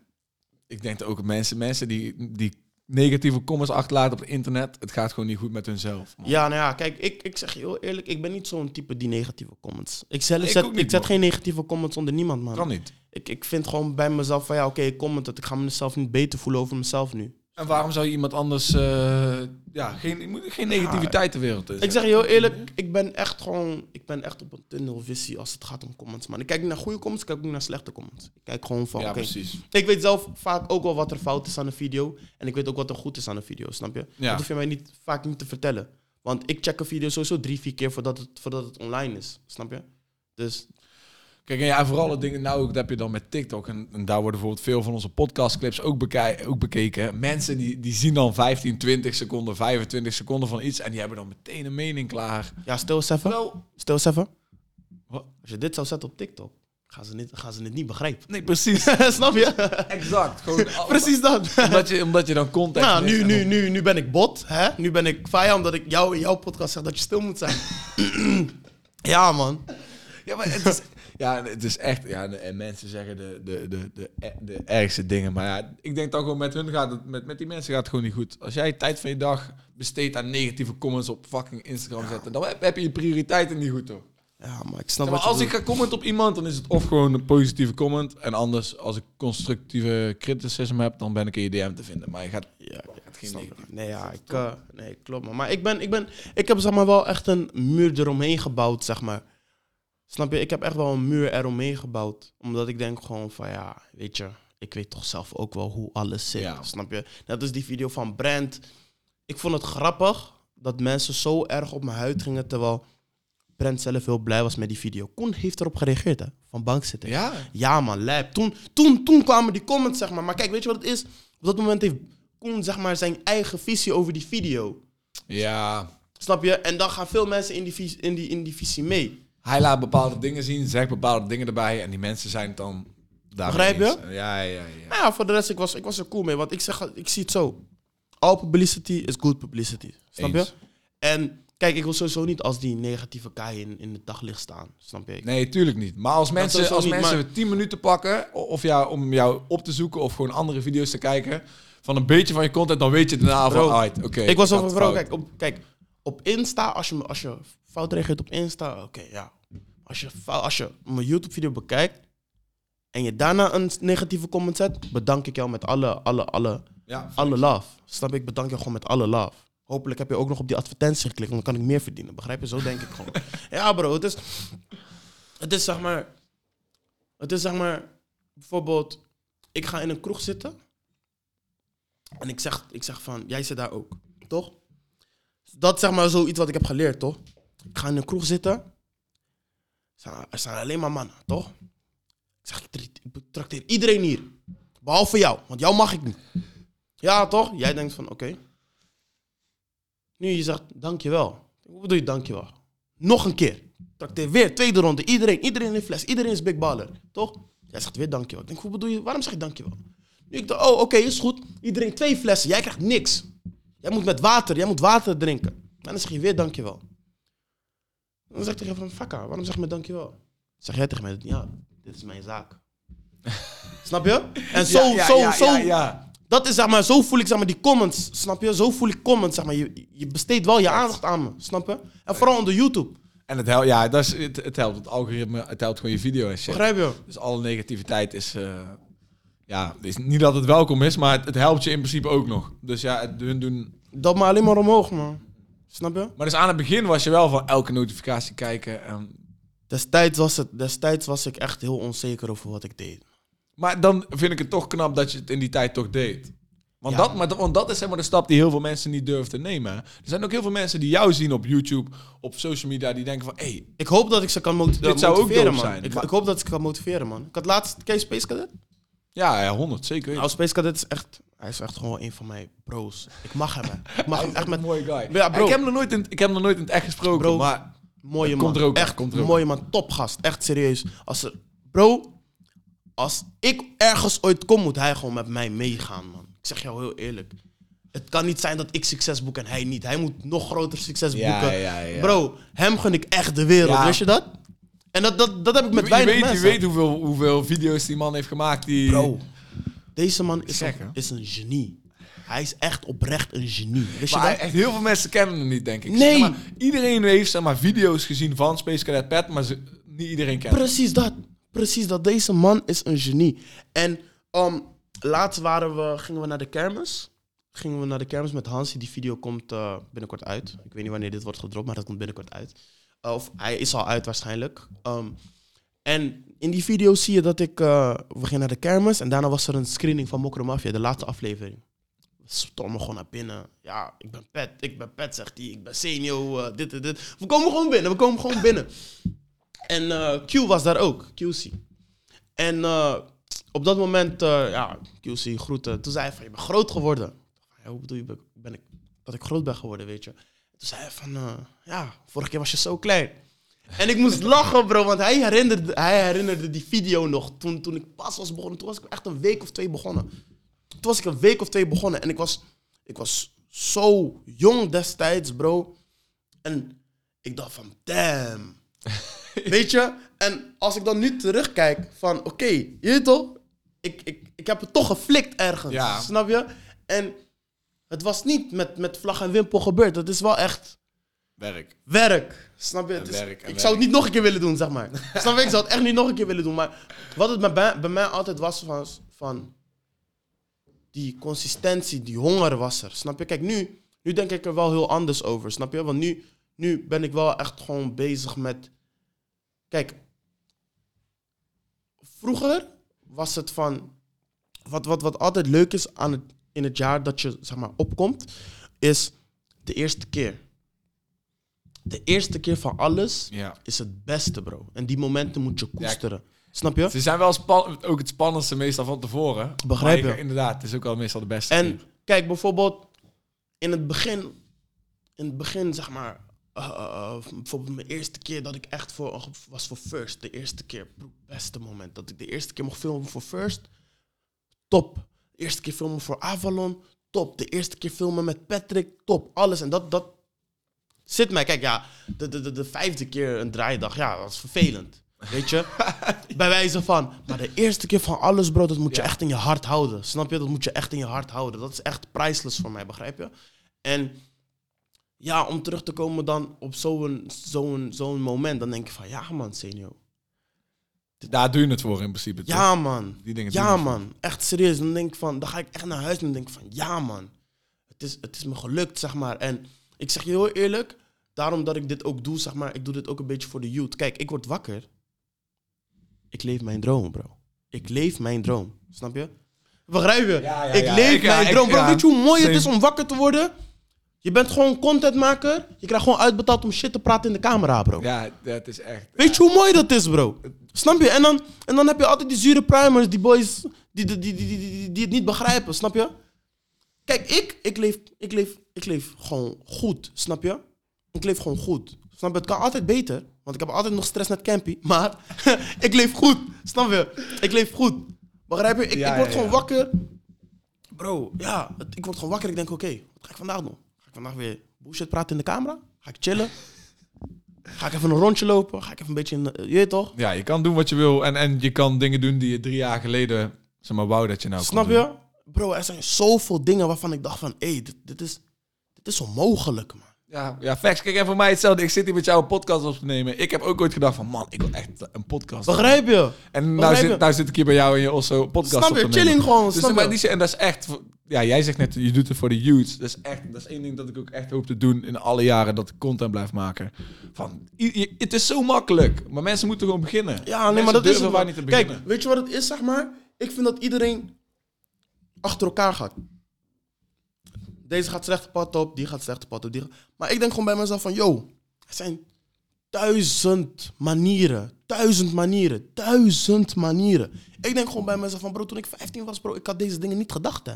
ik denk dat ook mensen, mensen die, die negatieve comments achterlaten op het internet, het gaat gewoon niet goed met hunzelf. man. Ja, nou ja, kijk, ik, ik zeg je heel eerlijk, ik ben niet zo'n type die negatieve comments. Ik, zelf Ik zet, ik zet man. geen negatieve comments onder niemand, man. Kan niet. Ik, ik vind gewoon bij mezelf van, ja, oké, ik comment het. Ik ga mezelf niet beter voelen over mezelf nu. En waarom zou je iemand anders, eh, ja, geen, geen negativiteit de wereld in Ik zeg je heel eerlijk, ik ben echt gewoon, ik ben echt op een tunnelvisie als het gaat om comments, man. Ik kijk niet naar goede comments, ik kijk ook niet naar slechte comments. Ik kijk gewoon van, Ja, precies. Ik weet zelf vaak ook wel wat er fout is aan een video. En ik weet ook wat er goed is aan een video, snap je? Ja. Dat hoef je mij niet, vaak niet te vertellen. Want ik check een video sowieso drie, vier keer voordat het, voordat het online is, snap je? Dus Kijk, en ja, vooral de dingen, nou, dat heb je dan met TikTok. En, en daar worden bijvoorbeeld veel van onze podcastclips ook, bekij- ook bekeken. Mensen die, die zien dan 15, 20 seconden, 25 seconden van iets. En die hebben dan meteen een mening klaar. ja, stil eens even. Wel, Stil eens even. Wat? Als je dit zou zetten op TikTok, gaan ze, niet, gaan ze het niet begrijpen. nee, precies. snap je? exact. Gewoon, Precies dat. Omdat je, omdat je dan context Nou, nu, nu, nu, nu ben ik bot, hè? Nu ben ik vijand omdat ik jou in jouw podcast zeg dat je stil moet zijn. ja, man. Ja, maar het is, ja, het is echt... Ja, en mensen zeggen de, de, de, de, de ergste dingen. Maar ja, ik denk dat gewoon met hun gaat het... Met, met die mensen gaat het gewoon niet goed. Als jij tijd van je dag besteedt aan negatieve comments op fucking Instagram zetten... dan heb, heb je je prioriteiten niet goed, hoor. Ja, maar ik snap maar als ik ga commenten op iemand, dan is het of gewoon een positieve comment. En anders, als ik constructieve criticisme heb, dan ben ik in je DM te vinden. Maar je gaat... Ja, geen. Nee, ja, ik, eh, nee, klopt. Maar, maar ik, ben, ik, ben, ik heb zeg maar, wel echt een muur eromheen gebouwd, zeg maar. Snap je? Ik heb echt wel een muur eromheen gebouwd. Omdat ik denk gewoon van, ja, weet je, ik weet toch zelf ook wel hoe alles zit. Ja. Snap je? Net als die video van Brand. Ik vond het grappig dat mensen zo erg op mijn huid gingen, terwijl Brand zelf heel blij was met die video. Koen heeft erop gereageerd, hè? Van bankzitten. Ja, Ja, man, lijp. Toen, toen, toen kwamen die comments, zeg maar. Maar kijk, weet je wat het is? Op dat moment heeft Koen, zeg maar, zijn eigen visie over die video. ja. Snap je? En dan gaan veel mensen in die, in die, in die visie mee. Hij laat bepaalde dingen zien, zegt bepaalde dingen erbij. En die mensen zijn het dan... daarmee Begrijp je? Ja, ja, ja. Ja, voor de rest, ik was, ik was er cool mee. Want ik, zeg, ik zie het zo. All publicity is good publicity. Snap Eens. je? En kijk, ik wil sowieso niet als die negatieve kei in, in het daglicht staan. Snap je? Nee, tuurlijk niet. Maar als mensen, als niet, mensen maar- 10 minuten pakken, of ja, om jou op te zoeken of gewoon andere video's te kijken, van een beetje van je content, dan weet je daarna van, oké. ik was gaat over, het bro, fout. kijk op, kijk, op Insta, als je, als je fout reageert op Insta, oké, ja. Als je, als je mijn YouTube-video bekijkt en je daarna een negatieve comment zet, bedank ik jou met alle, alle, alle, Ja, alle love. Snap? Ik bedank je gewoon met alle love. Hopelijk heb je ook nog op die advertentie geklikt, want dan kan ik meer verdienen. Begrijp je? Zo denk ik gewoon. ja, bro, het is, het is zeg maar, het is zeg maar, bijvoorbeeld, ik ga in een kroeg zitten en ik zeg, ik zeg van, jij zit daar ook, toch? Dat is zeg maar zoiets wat ik heb geleerd, toch? Ik ga in een kroeg zitten. Er staan alleen maar mannen, toch? Ik zeg, ik trakteer iedereen hier. Behalve jou, want jou mag ik niet. Ja, toch? Jij denkt van, oké. Nu je zegt, dankjewel. Hoe bedoel je dankjewel? Nog een keer. Trakteer weer, tweede ronde. Iedereen, iedereen in fles. Iedereen is big baller, toch? Jij zegt weer dankjewel. Ik denk, hoe bedoel je, waarom zeg je dankjewel? Nu ik dacht, oh, oké, is goed. Iedereen twee flessen. Jij krijgt niks. Jij moet met water, jij moet water drinken. En dan zeg je weer dankjewel. Dan zeg ik tegen je van, fakka, waarom zeg je me dankjewel? Zeg jij tegen mij, ja, dit is mijn zaak. snap je? En zo, Ja, zo, ja, zo, ja, dat is zeg maar, zo voel ik zeg maar die comments, snap je? Zo voel ik comments, zeg maar. Je, je besteedt wel je aandacht aan me, snap je? En vooral onder YouTube, En het helpt, ja, dat is, het, het helpt. Het algoritme, het helpt gewoon je video en shit. begrijp je? Dus alle negativiteit is, eh, ja, is niet dat het welkom is, maar het, het helpt je in principe ook nog. Dus ja, het, hun doen... Dat maar alleen maar omhoog, man. Snap je? Maar dus aan het begin was je wel van elke notificatie kijken. En, Destijds was, het, destijds was ik echt heel onzeker over wat ik deed. maar dan vind ik het toch knap dat je het in die tijd toch deed. Want, Ja. dat, maar, want dat is zeg maar de stap die heel veel mensen niet durven te nemen. Er zijn ook heel veel mensen die jou zien op YouTube, op social media, die denken van... Hey, Ik hoop dat ik ze kan moti- Dit zou ook motiveren, dope man. zijn, Ik, maar- ik hoop dat ik ze kan motiveren, man. Ik had laatst... Ken je Space Cadet? ja, ja, 100, zeker. Nou, Space Cadet is echt... Hij is echt gewoon een van mijn bros. Ik mag hem. Ik mag hem echt met... mooie guy. Ja, bro. Ik heb hem nog nooit in, ik heb hem nog nooit in het echt gesproken, Bro. maar... Mooie man. komt er ook, echt komt er ook. mooie man. Topgast. Echt serieus. Als er, bro, als ik ergens ooit kom, moet hij gewoon met mij meegaan, man. Ik zeg jou heel eerlijk. Het kan niet zijn dat ik succes boek en hij niet. Hij moet nog groter succes Ja, boeken. ja, ja. Bro, hem gun ik echt de wereld. Wist je dat? En dat, dat, dat heb ik met je, weinig weet, je mensen. weet hoeveel, hoeveel video's die man heeft gemaakt die... Bro, deze man is, een, is een genie. Hij is echt oprecht een genie. Wist je echt heel veel mensen kennen hem niet, denk ik. Nee. Zeg maar, iedereen heeft zeg maar, video's gezien van Space Cadet Pat, maar ze, niet iedereen kent hem. Precies dat. Precies dat. Deze man is een genie. En um, laatst waren we, gingen we naar de kermis. Gingen we naar de kermis met Hansi. Die video komt eh, binnenkort uit. Ik weet niet wanneer dit wordt gedropt, maar dat komt binnenkort uit. Uh, of hij is al uit waarschijnlijk. Um, en in die video zie je dat ik... eh, we gingen naar de kermis en daarna was er een screening van Mokro Mafia, de laatste aflevering. We stormen gewoon naar binnen. Ja, ik ben Pet, ik ben Pet, zegt hij. Ik ben Senio, eh, dit en dit. We komen gewoon binnen, we komen gewoon binnen. En eh, Q was daar ook, QC. En op dat moment, ja, QC groette. Toen zei hij van, je bent groot geworden. Ja, hoe bedoel je ben- ik, dat ik groot ben geworden, weet je? Toen zei hij van, ja, vorige keer was je zo klein. En ik moest lachen, bro, want hij herinnerde, hij herinnerde die video nog. Toen, toen ik pas was begonnen, toen was ik echt een week of twee begonnen. Toen was ik een week of twee begonnen en ik was, ik was zo jong destijds, bro. En ik dacht van, damn. Weet je? En als ik dan nu terugkijk van, oké, je weet toch? Ik, ik, ik heb het toch geflikt ergens, Ja. snap je? En het was niet met, met vlag en wimpel gebeurd. Het is wel echt Werk. werk. Snap je? Werk ik zou het niet nog een keer willen doen, zeg maar. snap je? Ik zou het echt niet nog een keer willen doen. Maar wat het bij mij altijd was van, van... Die consistentie, die honger was er. Snap je? Kijk, nu, nu denk ik er wel heel anders over. Snap je? Want nu, nu ben ik wel echt gewoon bezig met... Kijk, vroeger was het van... Wat, wat, wat altijd leuk is aan het, in het jaar dat je zeg maar, opkomt, is de eerste keer. De eerste keer van alles Ja. is het beste, bro. En die momenten moet je koesteren. Snap je? Ze zijn wel ook het spannendste meestal van tevoren. Begrijp je? Inderdaad, het is ook wel meestal de beste. En keer. kijk, bijvoorbeeld in het begin, in het begin zeg maar, eh, eh, eh, bijvoorbeeld mijn eerste keer dat ik echt voor was voor First. De eerste keer, beste moment. Dat ik de eerste keer mocht filmen voor First, top. De eerste keer filmen voor Avalon, top. De eerste keer filmen met Patrick, top. Alles. En dat, dat zit mij. Kijk, ja, de, de, de, de vijfde keer een draaidag, ja, dat is vervelend. Weet je? Bij wijze van. Maar de eerste keer van alles, bro, dat moet je Ja. echt in je hart houden. Snap je? Dat moet je echt in je hart houden. Dat is echt priceless voor mij, begrijp je? En ja, om terug te komen dan op zo'n zo'n zo'n moment, dan denk ik van, ja man, senior. Daar doe je het voor in principe. toch? Ja man. Die dingen Ja man. Echt serieus. Dan denk ik van, dan ga ik echt naar huis en denk ik van, ja man. Het is, het is me gelukt, zeg maar. En ik zeg je heel eerlijk, daarom dat ik dit ook doe, zeg maar, ik doe dit ook een beetje voor de youth. Kijk, ik word wakker. Ik leef mijn droom, bro. Ik leef mijn droom. Snap je? Begrijp je? Ja, ja, ik ja. leef Ik- ja, mijn ik- droom. Bro, ja. weet je hoe mooi het is om wakker te worden? Je bent gewoon contentmaker. Je krijgt gewoon uitbetaald om shit te praten in de camera, bro. Ja, dat is echt... Weet je hoe mooi dat is, bro? Snap je? En dan, en dan heb je altijd die zure primers, die boys die, die, die, die, die, die het niet begrijpen, snap je? Kijk, ik, ik, leef, ik, leef, ik leef gewoon goed, snap je? Ik leef gewoon goed. Snap je? Het kan altijd beter, want ik heb altijd nog stress net campy. Maar ik leef goed, snap je? Ik leef goed. Begrijp je? Ik, Ja, ik word ja, gewoon ja. wakker. Bro, ja, het- ik word gewoon wakker. Ik denk, oké, wat ga ik vandaag doen? Ga ik vandaag weer bullshit praten in de camera? Ga ik chillen? Ga ik even een rondje lopen? Ga ik even een beetje, in, je weet toch? Ja, je kan doen wat je wil en, en je kan dingen doen die je drie jaar geleden, zeg maar, wou dat je nou kon Snap je? Bro, er zijn zoveel dingen waarvan ik dacht van... Hé, dit, dit, is, dit is onmogelijk, man. Ja, ja, facts. Kijk, en voor mij hetzelfde. Ik zit hier met jou een podcast op te nemen. Ik heb ook ooit gedacht van, man, ik wil echt een podcast. Begrijp je? En nou zit, nou zit ik hier bij jou en je Osso podcast Snap op je? te nemen. Chilling gewoon, Dus, snap je? en dat is echt... Ja, jij zegt net, je doet het voor de youth. Dat is echt, dat is één ding dat ik ook echt hoop te doen in alle jaren dat ik content blijf maken. Van, het is zo makkelijk, maar mensen moeten gewoon beginnen. Ja, nee, Mensen maar dat is waar niet te Kijk, beginnen. weet je wat het is, zeg maar? Ik vind dat iedereen achter elkaar gaat. Deze gaat slechte pad op, die gaat slechte pad op. Die Maar ik denk gewoon bij mezelf van... Yo, er zijn duizend manieren. Duizend manieren. Duizend manieren. Ik denk gewoon bij mezelf van... Bro, toen ik 15 was, bro, ik had deze dingen niet gedacht, hè.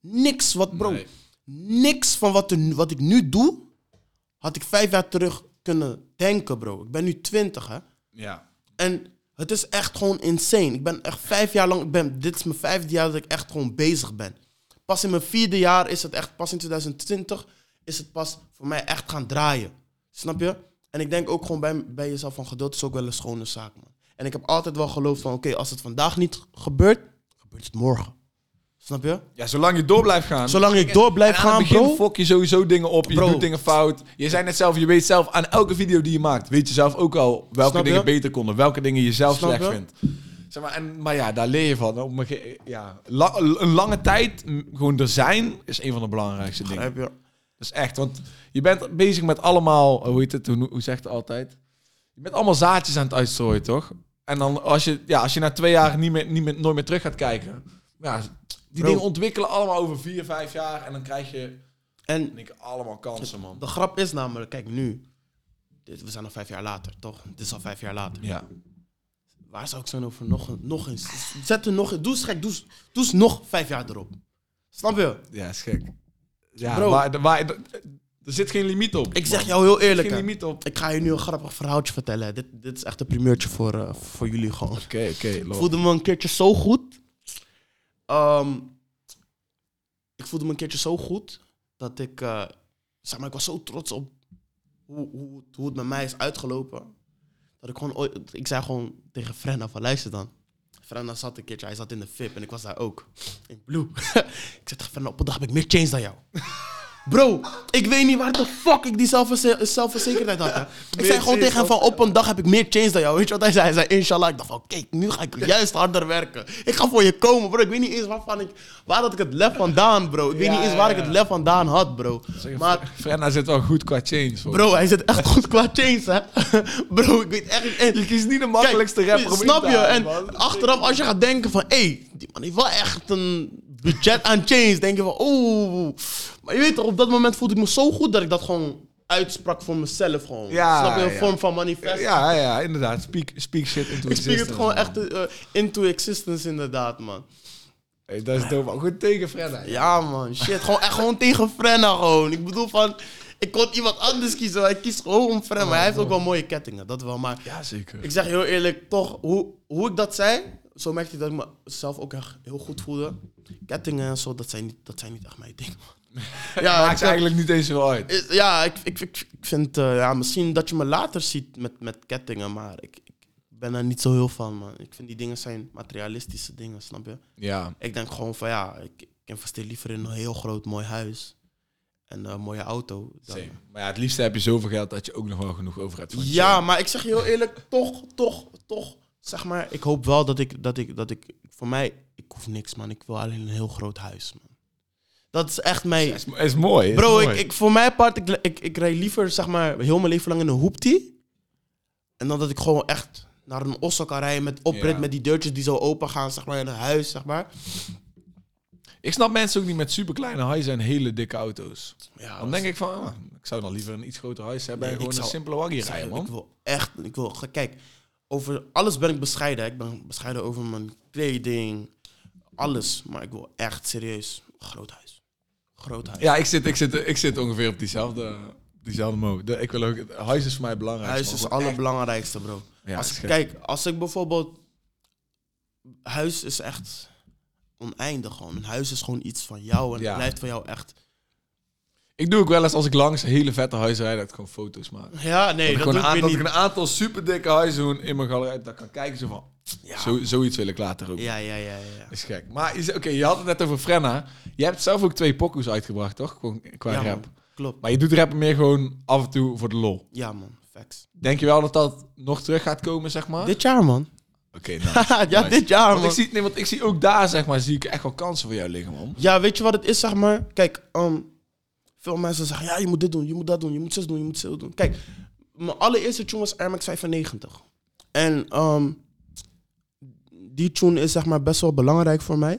Niks wat, bro... Nee. Niks van wat, er, wat ik nu doe... had ik vijf jaar terug kunnen denken, bro. Ik ben nu 20, hè. Ja. En het is echt gewoon insane. Ik ben echt vijf jaar lang. Ik ben, dit is mijn vijfde jaar dat ik echt gewoon bezig ben. Pas in mijn vierde jaar is het echt. Pas in 2020 is het pas voor mij echt gaan draaien. Snap je? En ik denk ook gewoon bij, bij jezelf van geduld is ook wel een schone zaak, man. En ik heb altijd wel geloofd van oké, als het vandaag niet gebeurt, gebeurt het morgen. Snap je? ja, zolang je door blijft gaan. Zolang ik door blijf En aan gaan, het begin bro. fok je sowieso dingen op. Je Bro. doet dingen fout. Je zei net zelf, je weet zelf aan elke video die je maakt, weet je zelf ook al welke Snap je? dingen beter konden, welke dingen je zelf Snap slecht je? vindt. Zeg maar, en, maar ja, daar leer je van. Op een, ja, la- een lange tijd gewoon er zijn is een van de belangrijkste dingen. Begrijp je? Dat is echt, want je bent bezig met allemaal, hoe heet het, hoe, hoe zegt het altijd? Je bent allemaal zaadjes aan het uitstrooien, toch? En dan als je, ja, als je na twee jaar niet meer, niet meer, nooit meer terug gaat kijken, ja, die Bro. dingen ontwikkelen allemaal over vier, vijf jaar en dan krijg je En denk ik, allemaal kansen, man. de grap is namelijk, kijk nu. Dit, we zijn al vijf jaar later, toch? Dit is al vijf jaar later. Ja. Waar zou ik zijn over nog, een- nog eens? Zet er nog Doe eens gek, doe eens, doe eens nog vijf jaar erop. Snap je? Ja, is gek. Ja, Bro. waar, waar, er zit geen limiet op. Ik zeg man. jou heel Er zit eerlijk. geen limiet op. Oké, Ik ga je nu een grappig verhaaltje vertellen. Dit, dit is echt een primeurtje voor, eh, voor jullie gewoon. oké. Ik lol. voelde me een keertje zo goed. Ehm, ik voelde me een keertje zo goed dat ik, eh, zeg maar, ik was zo trots op hoe, hoe, hoe het met mij is uitgelopen. Dat ik gewoon ooit, ik zei gewoon tegen Frenna van luister dan. Frenna zat een keertje, hij zat in de VIP en ik was daar ook. In Blue. ik zei tegen Frenna, op een dag heb ik meer change dan jou. Bro, ik weet niet waar de fuck ik die zelfverze- zelfverzekerdheid had. hè. Ik zei gewoon tegen hem van op een dag heb ik meer change dan jou. Weet je wat hij zei? Hij zei inshallah. Ik dacht van kijk, nu ga ik juist harder werken. Ik ga voor je komen, bro. Ik weet niet eens waarvan ik, waar had ik het lef vandaan, bro. Ik weet Ja, niet eens waar ja, ik het ja. lef vandaan had, bro. Maar Frenna zit wel goed qua change. volgens bro, hij zit echt goed qua change, hè. Bro, ik weet echt niet... Je kiest niet de makkelijkste Kijk, rapper om in Snap je? halen, En man. achteraf, als je gaat denken van... Hé, hey, die man heeft wel echt een budget aan change. Denk je van... Oeh. Maar je weet toch, op dat moment voelde ik me zo goed... dat ik dat gewoon uitsprak voor mezelf gewoon. Ja, Snap je? Een ja. vorm van manifest. Ja, ja, inderdaad. Speak, speak shit into Ik spreek het existence, gewoon man. echt eh, into existence inderdaad, man. Hey, dat is dope. Goed tegen Frenna. Ja, man. Shit, gewoon echt gewoon tegen Frenna gewoon. Ik bedoel van... Ik kon iemand anders kiezen, maar ik kies gewoon om Frenna. Maar hij heeft ook wel mooie kettingen, dat wel. Maar Ja, zeker. Ik zeg heel eerlijk, toch, hoe, hoe ik dat zei, zo merkte ik dat ik mezelf ook echt heel goed voelde. Kettingen en zo, dat zijn niet, dat zijn niet echt mijn ding. man. Ja, Maakt eigenlijk niet eens zo uit. eh, ja, ik, ik, ik, ik vind, eh, ja, misschien dat je me later ziet met, met kettingen, maar ik, ik ben er niet zo heel van, man. Ik vind die dingen zijn materialistische dingen, snap je? Ja. Ik denk gewoon van, ja, ik, ik investeer liever in een heel groot mooi huis en een mooie auto. dan- Same. Maar ja, het liefste heb je zoveel geld dat je ook nog wel genoeg over hebt. voor Ja, maar ik zeg je heel eerlijk, toch, toch, toch, zeg maar, ik hoop wel dat ik, dat ik, dat ik, voor mij, ik hoef niks, man. Ik wil alleen een heel groot huis, man. Dat is echt mijn... Is, is mooi. is Bro, mooi. ik, ik, voor mijn part, ik, ik, ik rijd liever, zeg maar, heel mijn leven lang in een hoeptie. En dan dat ik gewoon echt naar een osso kan rijden met oprit, Ja. met die deurtjes die zo open gaan, zeg maar, in een huis, zeg maar. Ik snap mensen ook niet met superkleine huizen en hele dikke auto's. Ja, Dan denk ik van, ah, ik zou dan liever een iets groter huis hebben Nee, en gewoon ik een zou- simpele waggie rijden, man. Ik wil echt, ik wil, kijk, over alles ben ik bescheiden. Ik ben bescheiden over mijn kleding, alles. Maar ik wil echt serieus groot huis. Groot huis. Ja, ik zit, ik, zit, ik zit ongeveer op diezelfde, diezelfde mode. Ik wil ook, huis is voor mij belangrijk. huis is het allerbelangrijkste, bro. Ja, als, kijk, als ik bijvoorbeeld... Huis is echt oneindig gewoon. Een huis is gewoon iets van jou en Ja. het blijft van jou echt... Ik doe ook wel eens als ik langs hele vette huizen rijd, dat ik gewoon foto's maak. Ja, nee, dat doe ik weer dat ik niet. een aantal super dikke huizen in mijn galerij, dat kan kijken zo van, Ja, zo, zoiets wil ik later ook. ja, ja, ja, ja. Is gek. Maar oké, je had het net over Frenna. Je hebt zelf ook twee pokoes uitgebracht, toch? Gewoon qua Ja, rap. man. Klopt. Maar je doet rappen meer gewoon af en toe voor de lol. Ja, man. Facts. Denk je wel dat dat nog terug gaat komen, zeg maar? Dit jaar, man. Oké, nice. ja, Nice. dit jaar, Want man. ik, zie, nee, want ik zie ook daar, zeg maar, zie ik echt wel kansen voor jou liggen, man. Ja, weet je wat het is, zeg maar? Kijk, ehm, veel mensen zeggen, ja, je moet dit doen, je moet dat doen, je moet zus doen, je moet zo doen. Kijk, mijn allereerste tune was Air Max 95. En ehm, die tune is zeg maar best wel belangrijk voor mij.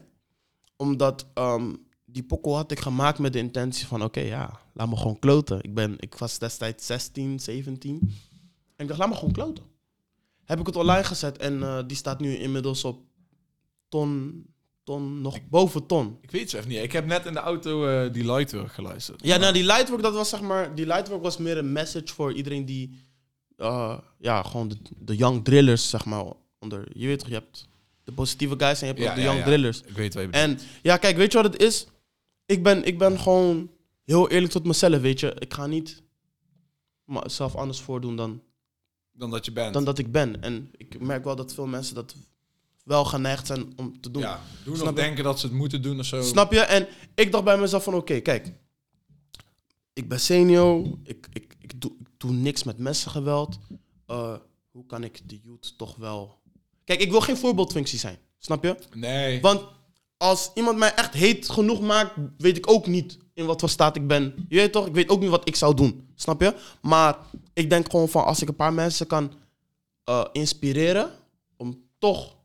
Omdat ehm, die pokkel had ik gemaakt met de intentie van, oké, ja, laat me gewoon kloten. Ik, ben, ik was destijds 16, 17. En ik dacht, laat me gewoon kloten. Heb ik het online gezet en eh, die staat nu inmiddels op ton, ton, nog boven ton. Ik weet het even niet. Ik heb net in de auto eh, die Lightwork geluisterd. Ja, nou die lightwork, dat was zeg maar, die lightwork was meer een message voor iedereen die, eh, ja, gewoon de, de young drillers, zeg maar, onder, je weet toch, je hebt de positieve guys en je hebt Ja, ook de ja, young ja. drillers. Ik weet wat je bedoelt. En ja, kijk, weet je wat het is? Ik ben, ik ben gewoon heel eerlijk tot mezelf, weet je. Ik ga niet mezelf anders voordoen dan, Dan dat je bent. dan dat ik ben. En ik merk wel dat veel mensen dat wel geneigd zijn om te doen. ja, doen Snap of je? denken dat ze het moeten doen of zo. Snap je? En ik dacht bij mezelf van, oké, kijk. Ik ben senior. Ik, ik, ik, doe, ik doe niks met messengeweld. Eh, hoe kan ik de youth toch wel... Kijk, ik wil geen voorbeeldfunctie zijn. Snap je? Nee. Want als iemand mij echt heet genoeg maakt, weet ik ook niet in wat voor staat ik ben. Je weet toch? Ik weet ook niet wat ik zou doen. Snap je? Maar ik denk gewoon van, als ik een paar mensen kan eh, inspireren... om toch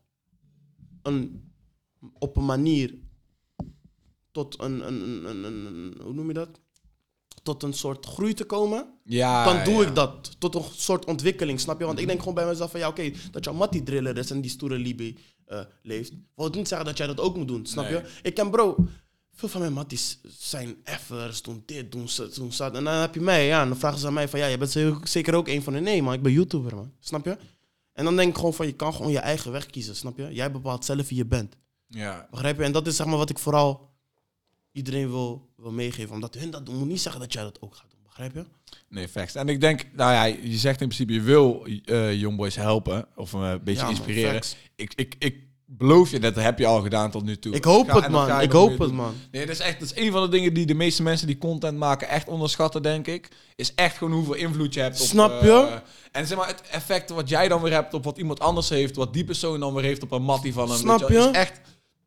een, op een manier tot een, een, een, hoe noem je dat? Tot een soort groei te komen, ja, dan doe ja. ik dat. Tot een soort ontwikkeling, snap je? Want ik denk gewoon bij mezelf van, ja oké, dat jouw mattie driller is en die stoere Libi eh, leeft. Wil het niet zeggen dat jij dat ook moet doen, snap Nee. je? Ik ken bro, veel van mijn matties zijn effers, doen dit, doen ze, doen dat. En dan heb je mij, ja, en dan vragen ze aan mij van, ja, je bent ze- zeker ook een van de nee, man, ik ben YouTuber, man. Snap je? En dan denk ik gewoon van, je kan gewoon je eigen weg kiezen, snap je? Jij bepaalt zelf wie je bent. Ja. Begrijp je? En dat is zeg maar wat ik vooral iedereen wil, wil meegeven. Omdat hun dat doen, moet niet zeggen dat jij dat ook gaat doen. Begrijp je? Nee, facts. En ik denk, nou ja, je zegt in principe, je wil eh jongboys helpen of eh, een beetje Ja, inspireren. ik, ik, ik beloof je, dat heb je al gedaan tot nu toe. Ik hoop Ga- het, man. Ik hoop het, doen. man. Nee, dat is echt dat is een van de dingen die de meeste mensen die content maken echt onderschatten, denk ik. Is echt gewoon hoeveel invloed je hebt op... Snap eh, je? en zeg maar, het effect wat jij dan weer hebt op wat iemand anders heeft, wat die persoon dan weer heeft op een mattie van hem. Snap je? Is echt...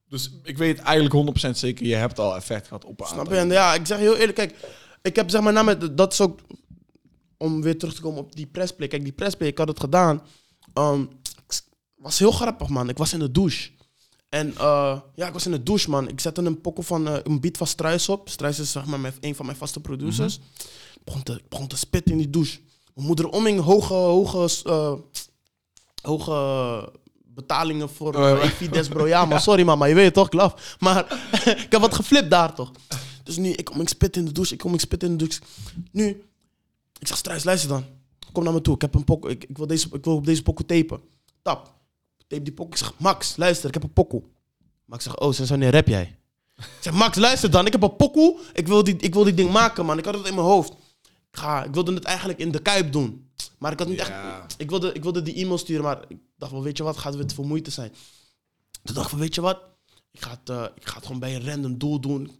Dus ik weet eigenlijk 100% zeker, je hebt al effect gehad op een Snap je? En ja, ik zeg heel eerlijk. Kijk, ik heb zeg maar na met... Dat is ook... Om weer terug te komen op die pressplay. Kijk, die pressplay, ik had het gedaan. Ehm, was heel grappig, man. Ik was in de douche. En eh, ja, ik was in de douche, man. Ik zette een pokkel van... eh, een beat van Struis op. Struis is zeg maar mijn, een van mijn vaste producers. ik, begon te, ik begon te spitten in die douche. Mijn moeder oming hoge... hoge eh, hoge betalingen voor Oh, ja. uh, Fides, bro. Ja, maar sorry, mama. Je weet het toch, klaf. Maar ik heb wat geflipt daar, toch? Dus nu, ik kom, ik spit in de douche. Ik kom, ik spit in de douche. Nu, ik zeg, Struis, luister dan. Kom naar me toe. Ik, heb een pokkel. Ik, ik, wil deze, ik wil op deze pokkel tapen. Tap. Tape die pokkel. Ik zeg, Max, luister, ik heb een pokkel. Max zegt, oh, sinds wanneer rap jij? Ik zeg, Max, luister dan. Ik heb een pokkel. Ik wil die, ik wil die ding maken, man. Ik had het in mijn hoofd. Ik, ga, ik wilde het eigenlijk in de kuip doen. Maar ik had niet echt... Ik wilde, ik wilde die e-mail sturen, maar ik dacht wel, weet je wat, gaat het veel moeite zijn. Toen dacht ik van, weet je wat, ik ga het, eh, ik ga het gewoon bij een random doel doen.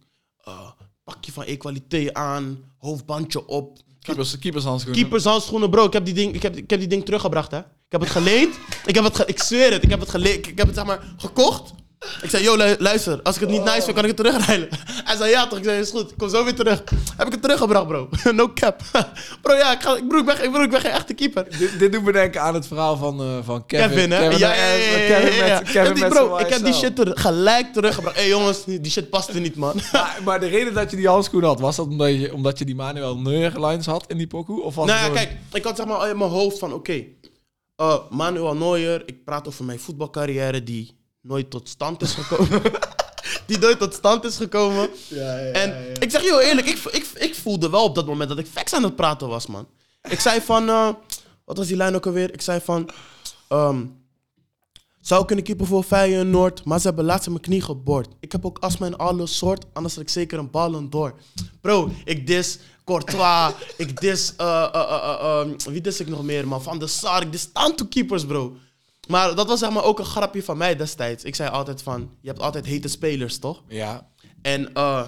Eh, pakje van equaliteit aan, hoofdbandje op. Keepers, keepershandschoenen. Keepershandschoenen, bro, ik heb, die ding, ik, heb, ik heb die ding teruggebracht, hè. Ik heb het geleend, ik heb het, ge- ik zweer het, ik heb het geleend, ik heb het zeg maar gekocht. Ik zei, yo, lu- luister, als ik het niet nice vind, kan ik het terugrijden. Hij zei, ja toch? Ik zei, is goed, ik kom zo weer terug. Heb ik het teruggebracht, bro. no cap. bro, ja, ik, ga, ik, broer, ik, ben, geen- broer, ik ben geen echte keeper. dit, dit doet me denken aan het verhaal van, eh, van Kevin. Kevin, hè? Kevin, ja, ja, ja, ja, Kevin ja, ja. met, Kevin Ik heb die- met bro, ik heb die shit er gelijk teruggebracht. Hé hey, jongens, die shit paste niet, man. Maar, maar de reden dat je die handschoen had, was dat omdat je, omdat je die Manuel Neuer lines had in die pokoe? Of was nou ja, kijk, ik had zeg maar in mijn hoofd van, oké, eh, Manuel Neuer, ik praat over mijn voetbalcarrière die nooit tot stand is gekomen. die nooit tot stand is gekomen. En ik zeg je heel eerlijk, ik, ik, ik voelde wel op dat moment dat ik facts aan het praten was, man. Ik zei van, eh, wat was die lijn ook alweer? Ik zei van, ehm, zou kunnen keeper voor Feyenoord, maar ze hebben laatst mijn knie geboord. Ik heb ook astma in alle soort, anders had ik zeker een ballen door. Bro, ik dis Courtois, ik dis, eh, eh, eh, eh, eh, wie dis ik nog meer, man? Van de Sar, ik dis keepers, bro. Maar dat was zeg maar ook een grapje van mij destijds. Ik zei altijd van, je hebt altijd hete spelers, toch? Ja. En eh,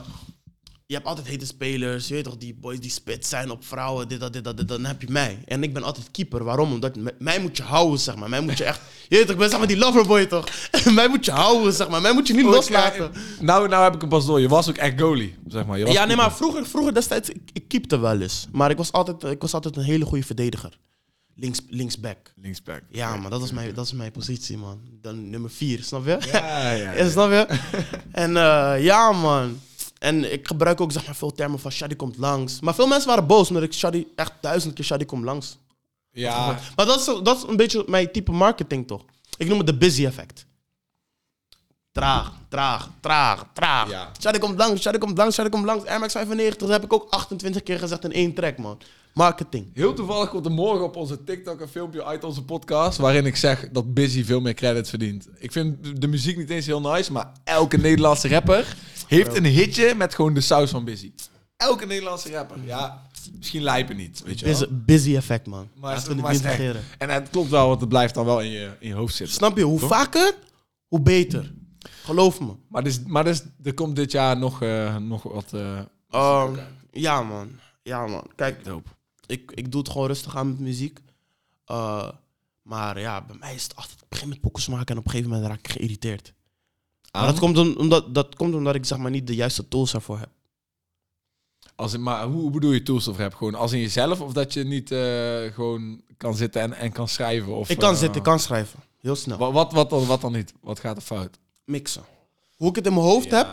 je hebt altijd hete spelers. Je weet toch, die boys die spit zijn op vrouwen, dit, dat, dit, dat, dit. Dan heb je mij. En ik ben altijd keeper. Waarom? Omdat mij moet je houden, zeg maar. Mij moet je echt... Je weet toch, ik ben zeg maar die loverboy, toch? mij moet je houden, zeg maar. Mij moet je niet loslaten. Nou, nou heb ik hem pas door. Je was ook echt goalie, zeg maar. Je was Ja, nee, maar vroeger, vroeger destijds, ik, ik keepte wel eens. Maar ik was altijd, ik was altijd een hele goede verdediger. Links, linksback. Linksback. Ja, man, dat is, mijn, dat is mijn positie, man. Dan nummer vier, snap je? Ja, ja, Ja, ja. snap je? en eh, ja, man. En ik gebruik ook zeg maar, veel termen van Shadi komt langs. Maar veel mensen waren boos omdat ik Shadi echt duizend keer Shadi komt langs. Ja, Maar dat is, dat is een beetje mijn type marketing toch? Ik noem het de busy effect. Traag, traag, traag, traag. Ja. Shadi komt langs, Shadi komt langs, Shadi komt langs. Air Max 95, dat heb ik ook 28 keer gezegd in één track, man. Marketing. Heel toevallig komt er morgen op onze TikTok een filmpje uit onze podcast. waarin ik zeg dat Busy veel meer credits verdient. Ik vind de- de muziek niet eens heel nice, maar elke Nederlandse rapper heeft een hitje met gewoon de saus van Busy. Elke Nederlandse rapper. Ja, misschien lijpen niet, weet je wel. Busy, busy effect, man. Maar, Laten we het maar niet het is echt- negeren. En het klopt wel, want het blijft dan wel in je, in je hoofd zitten. Snap je? Hoe vaker, hoe beter. Geloof me. Maar, dus, maar dus, er komt dit jaar nog, eh, nog wat... eh Ehm, ja, man. Ja, man. Kijk, dope. ik, ik doe het gewoon rustig aan met muziek. Eh, maar ja, bij mij is het altijd... Ik begin met pokkels maken en op een gegeven moment raak ik geïrriteerd. Maar dat komt, om- omdat, dat komt omdat ik zeg maar niet de juiste tools ervoor heb. Als in, maar hoe, bedoel je tools of rap? Gewoon als in jezelf of dat je niet eh, gewoon kan zitten en, en kan schrijven? Of, ik kan eh, zitten, ik kan schrijven. Heel snel. Wat, wat, wat, dan, wat dan niet? Wat gaat er fout? Mixen. Hoe ik het in mijn hoofd heb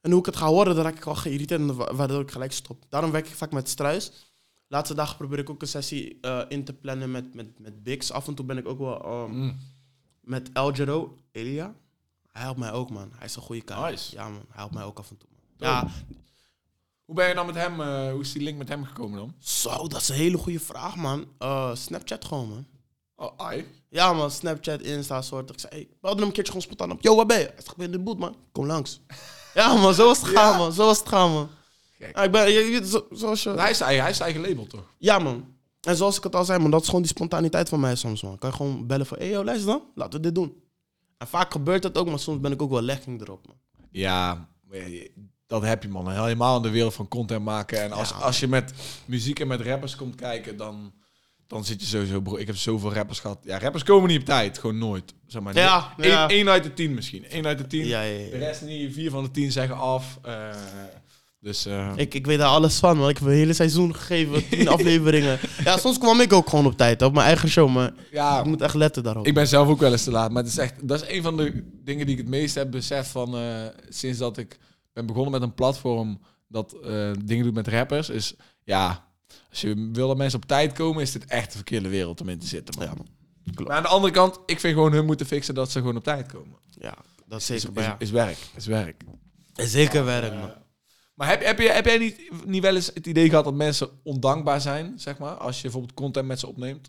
en hoe ik het ga horen, dan raak ik al geïrriteerd en wa- waardoor ik gelijk stop. Daarom werk ik vaak met Struis. Laatste dagen probeer ik ook een sessie eh, in te plannen met, met, met Bix. Af en toe ben ik ook wel ehm, Mm. met El Giro, Elia. Hij helpt mij ook, man. Hij is een goede kaart. Nice. Ja, man. Hij helpt mij ook af en toe. Man. Ja, Hoe ben je dan met hem, eh, hoe is die link met hem gekomen dan? zo, dat is een hele goede vraag, man. Eh, Snapchat gewoon, man. Oh, ai. Ja, man. Snapchat, Insta, soort. Ik zei, ik belde hem een keertje gewoon spontaan op. Yo, waar ben je? Hij zegt, ik ben in de boot, man. Kom langs. ja, man. Zo was het gaan, man. Zo was het gaan, man. Ja, ik ben, je, je- zo, zoals je... Hij is, eigen, hij is eigen label toch? Ja, man. En zoals ik het al zei, man, dat is gewoon die spontaniteit van mij soms, man. Kan je gewoon bellen van, hey, yo, luister dan. Laten we dit doen. En vaak gebeurt dat ook, maar soms ben ik ook wel legging erop, man. Ja, dat heb je man. Helemaal in de wereld van content maken. En als, Ja. als je met muziek en met rappers komt kijken, dan, dan zit je sowieso... Bro, ik heb zoveel rappers gehad. Ja, rappers komen niet op tijd. Gewoon nooit. Zeg maar. Ja, Eén ja. uit de tien misschien. Eén uit de tien. Ja, ja, De rest niet. Vier van de tien zeggen af. Eh, dus... eh, Ik, ik weet daar alles van, man. Ik heb een hele seizoen gegeven, tien afleveringen. Ja, soms kwam ik ook gewoon op tijd, op mijn eigen show, maar ja, ik moet echt letten daarop. Ik ben zelf ook wel eens te laat. Maar het is echt, dat is een van de dingen die ik het meest heb beseft van eh, sinds dat ik ben begonnen met een platform dat eh, dingen doet met rappers. Is ja, als je wil dat mensen op tijd komen, is dit echt de verkeerde wereld om in te zitten. Man. Ja, man. Maar aan de andere kant, ik vind gewoon hun moeten fixen dat ze gewoon op tijd komen. Ja, dat is zeker, is, is werk, is werk. Is zeker werk, man. Maar heb, heb, je, heb jij niet, niet wel eens het idee gehad dat mensen ondankbaar zijn, zeg maar, als je bijvoorbeeld content met ze opneemt?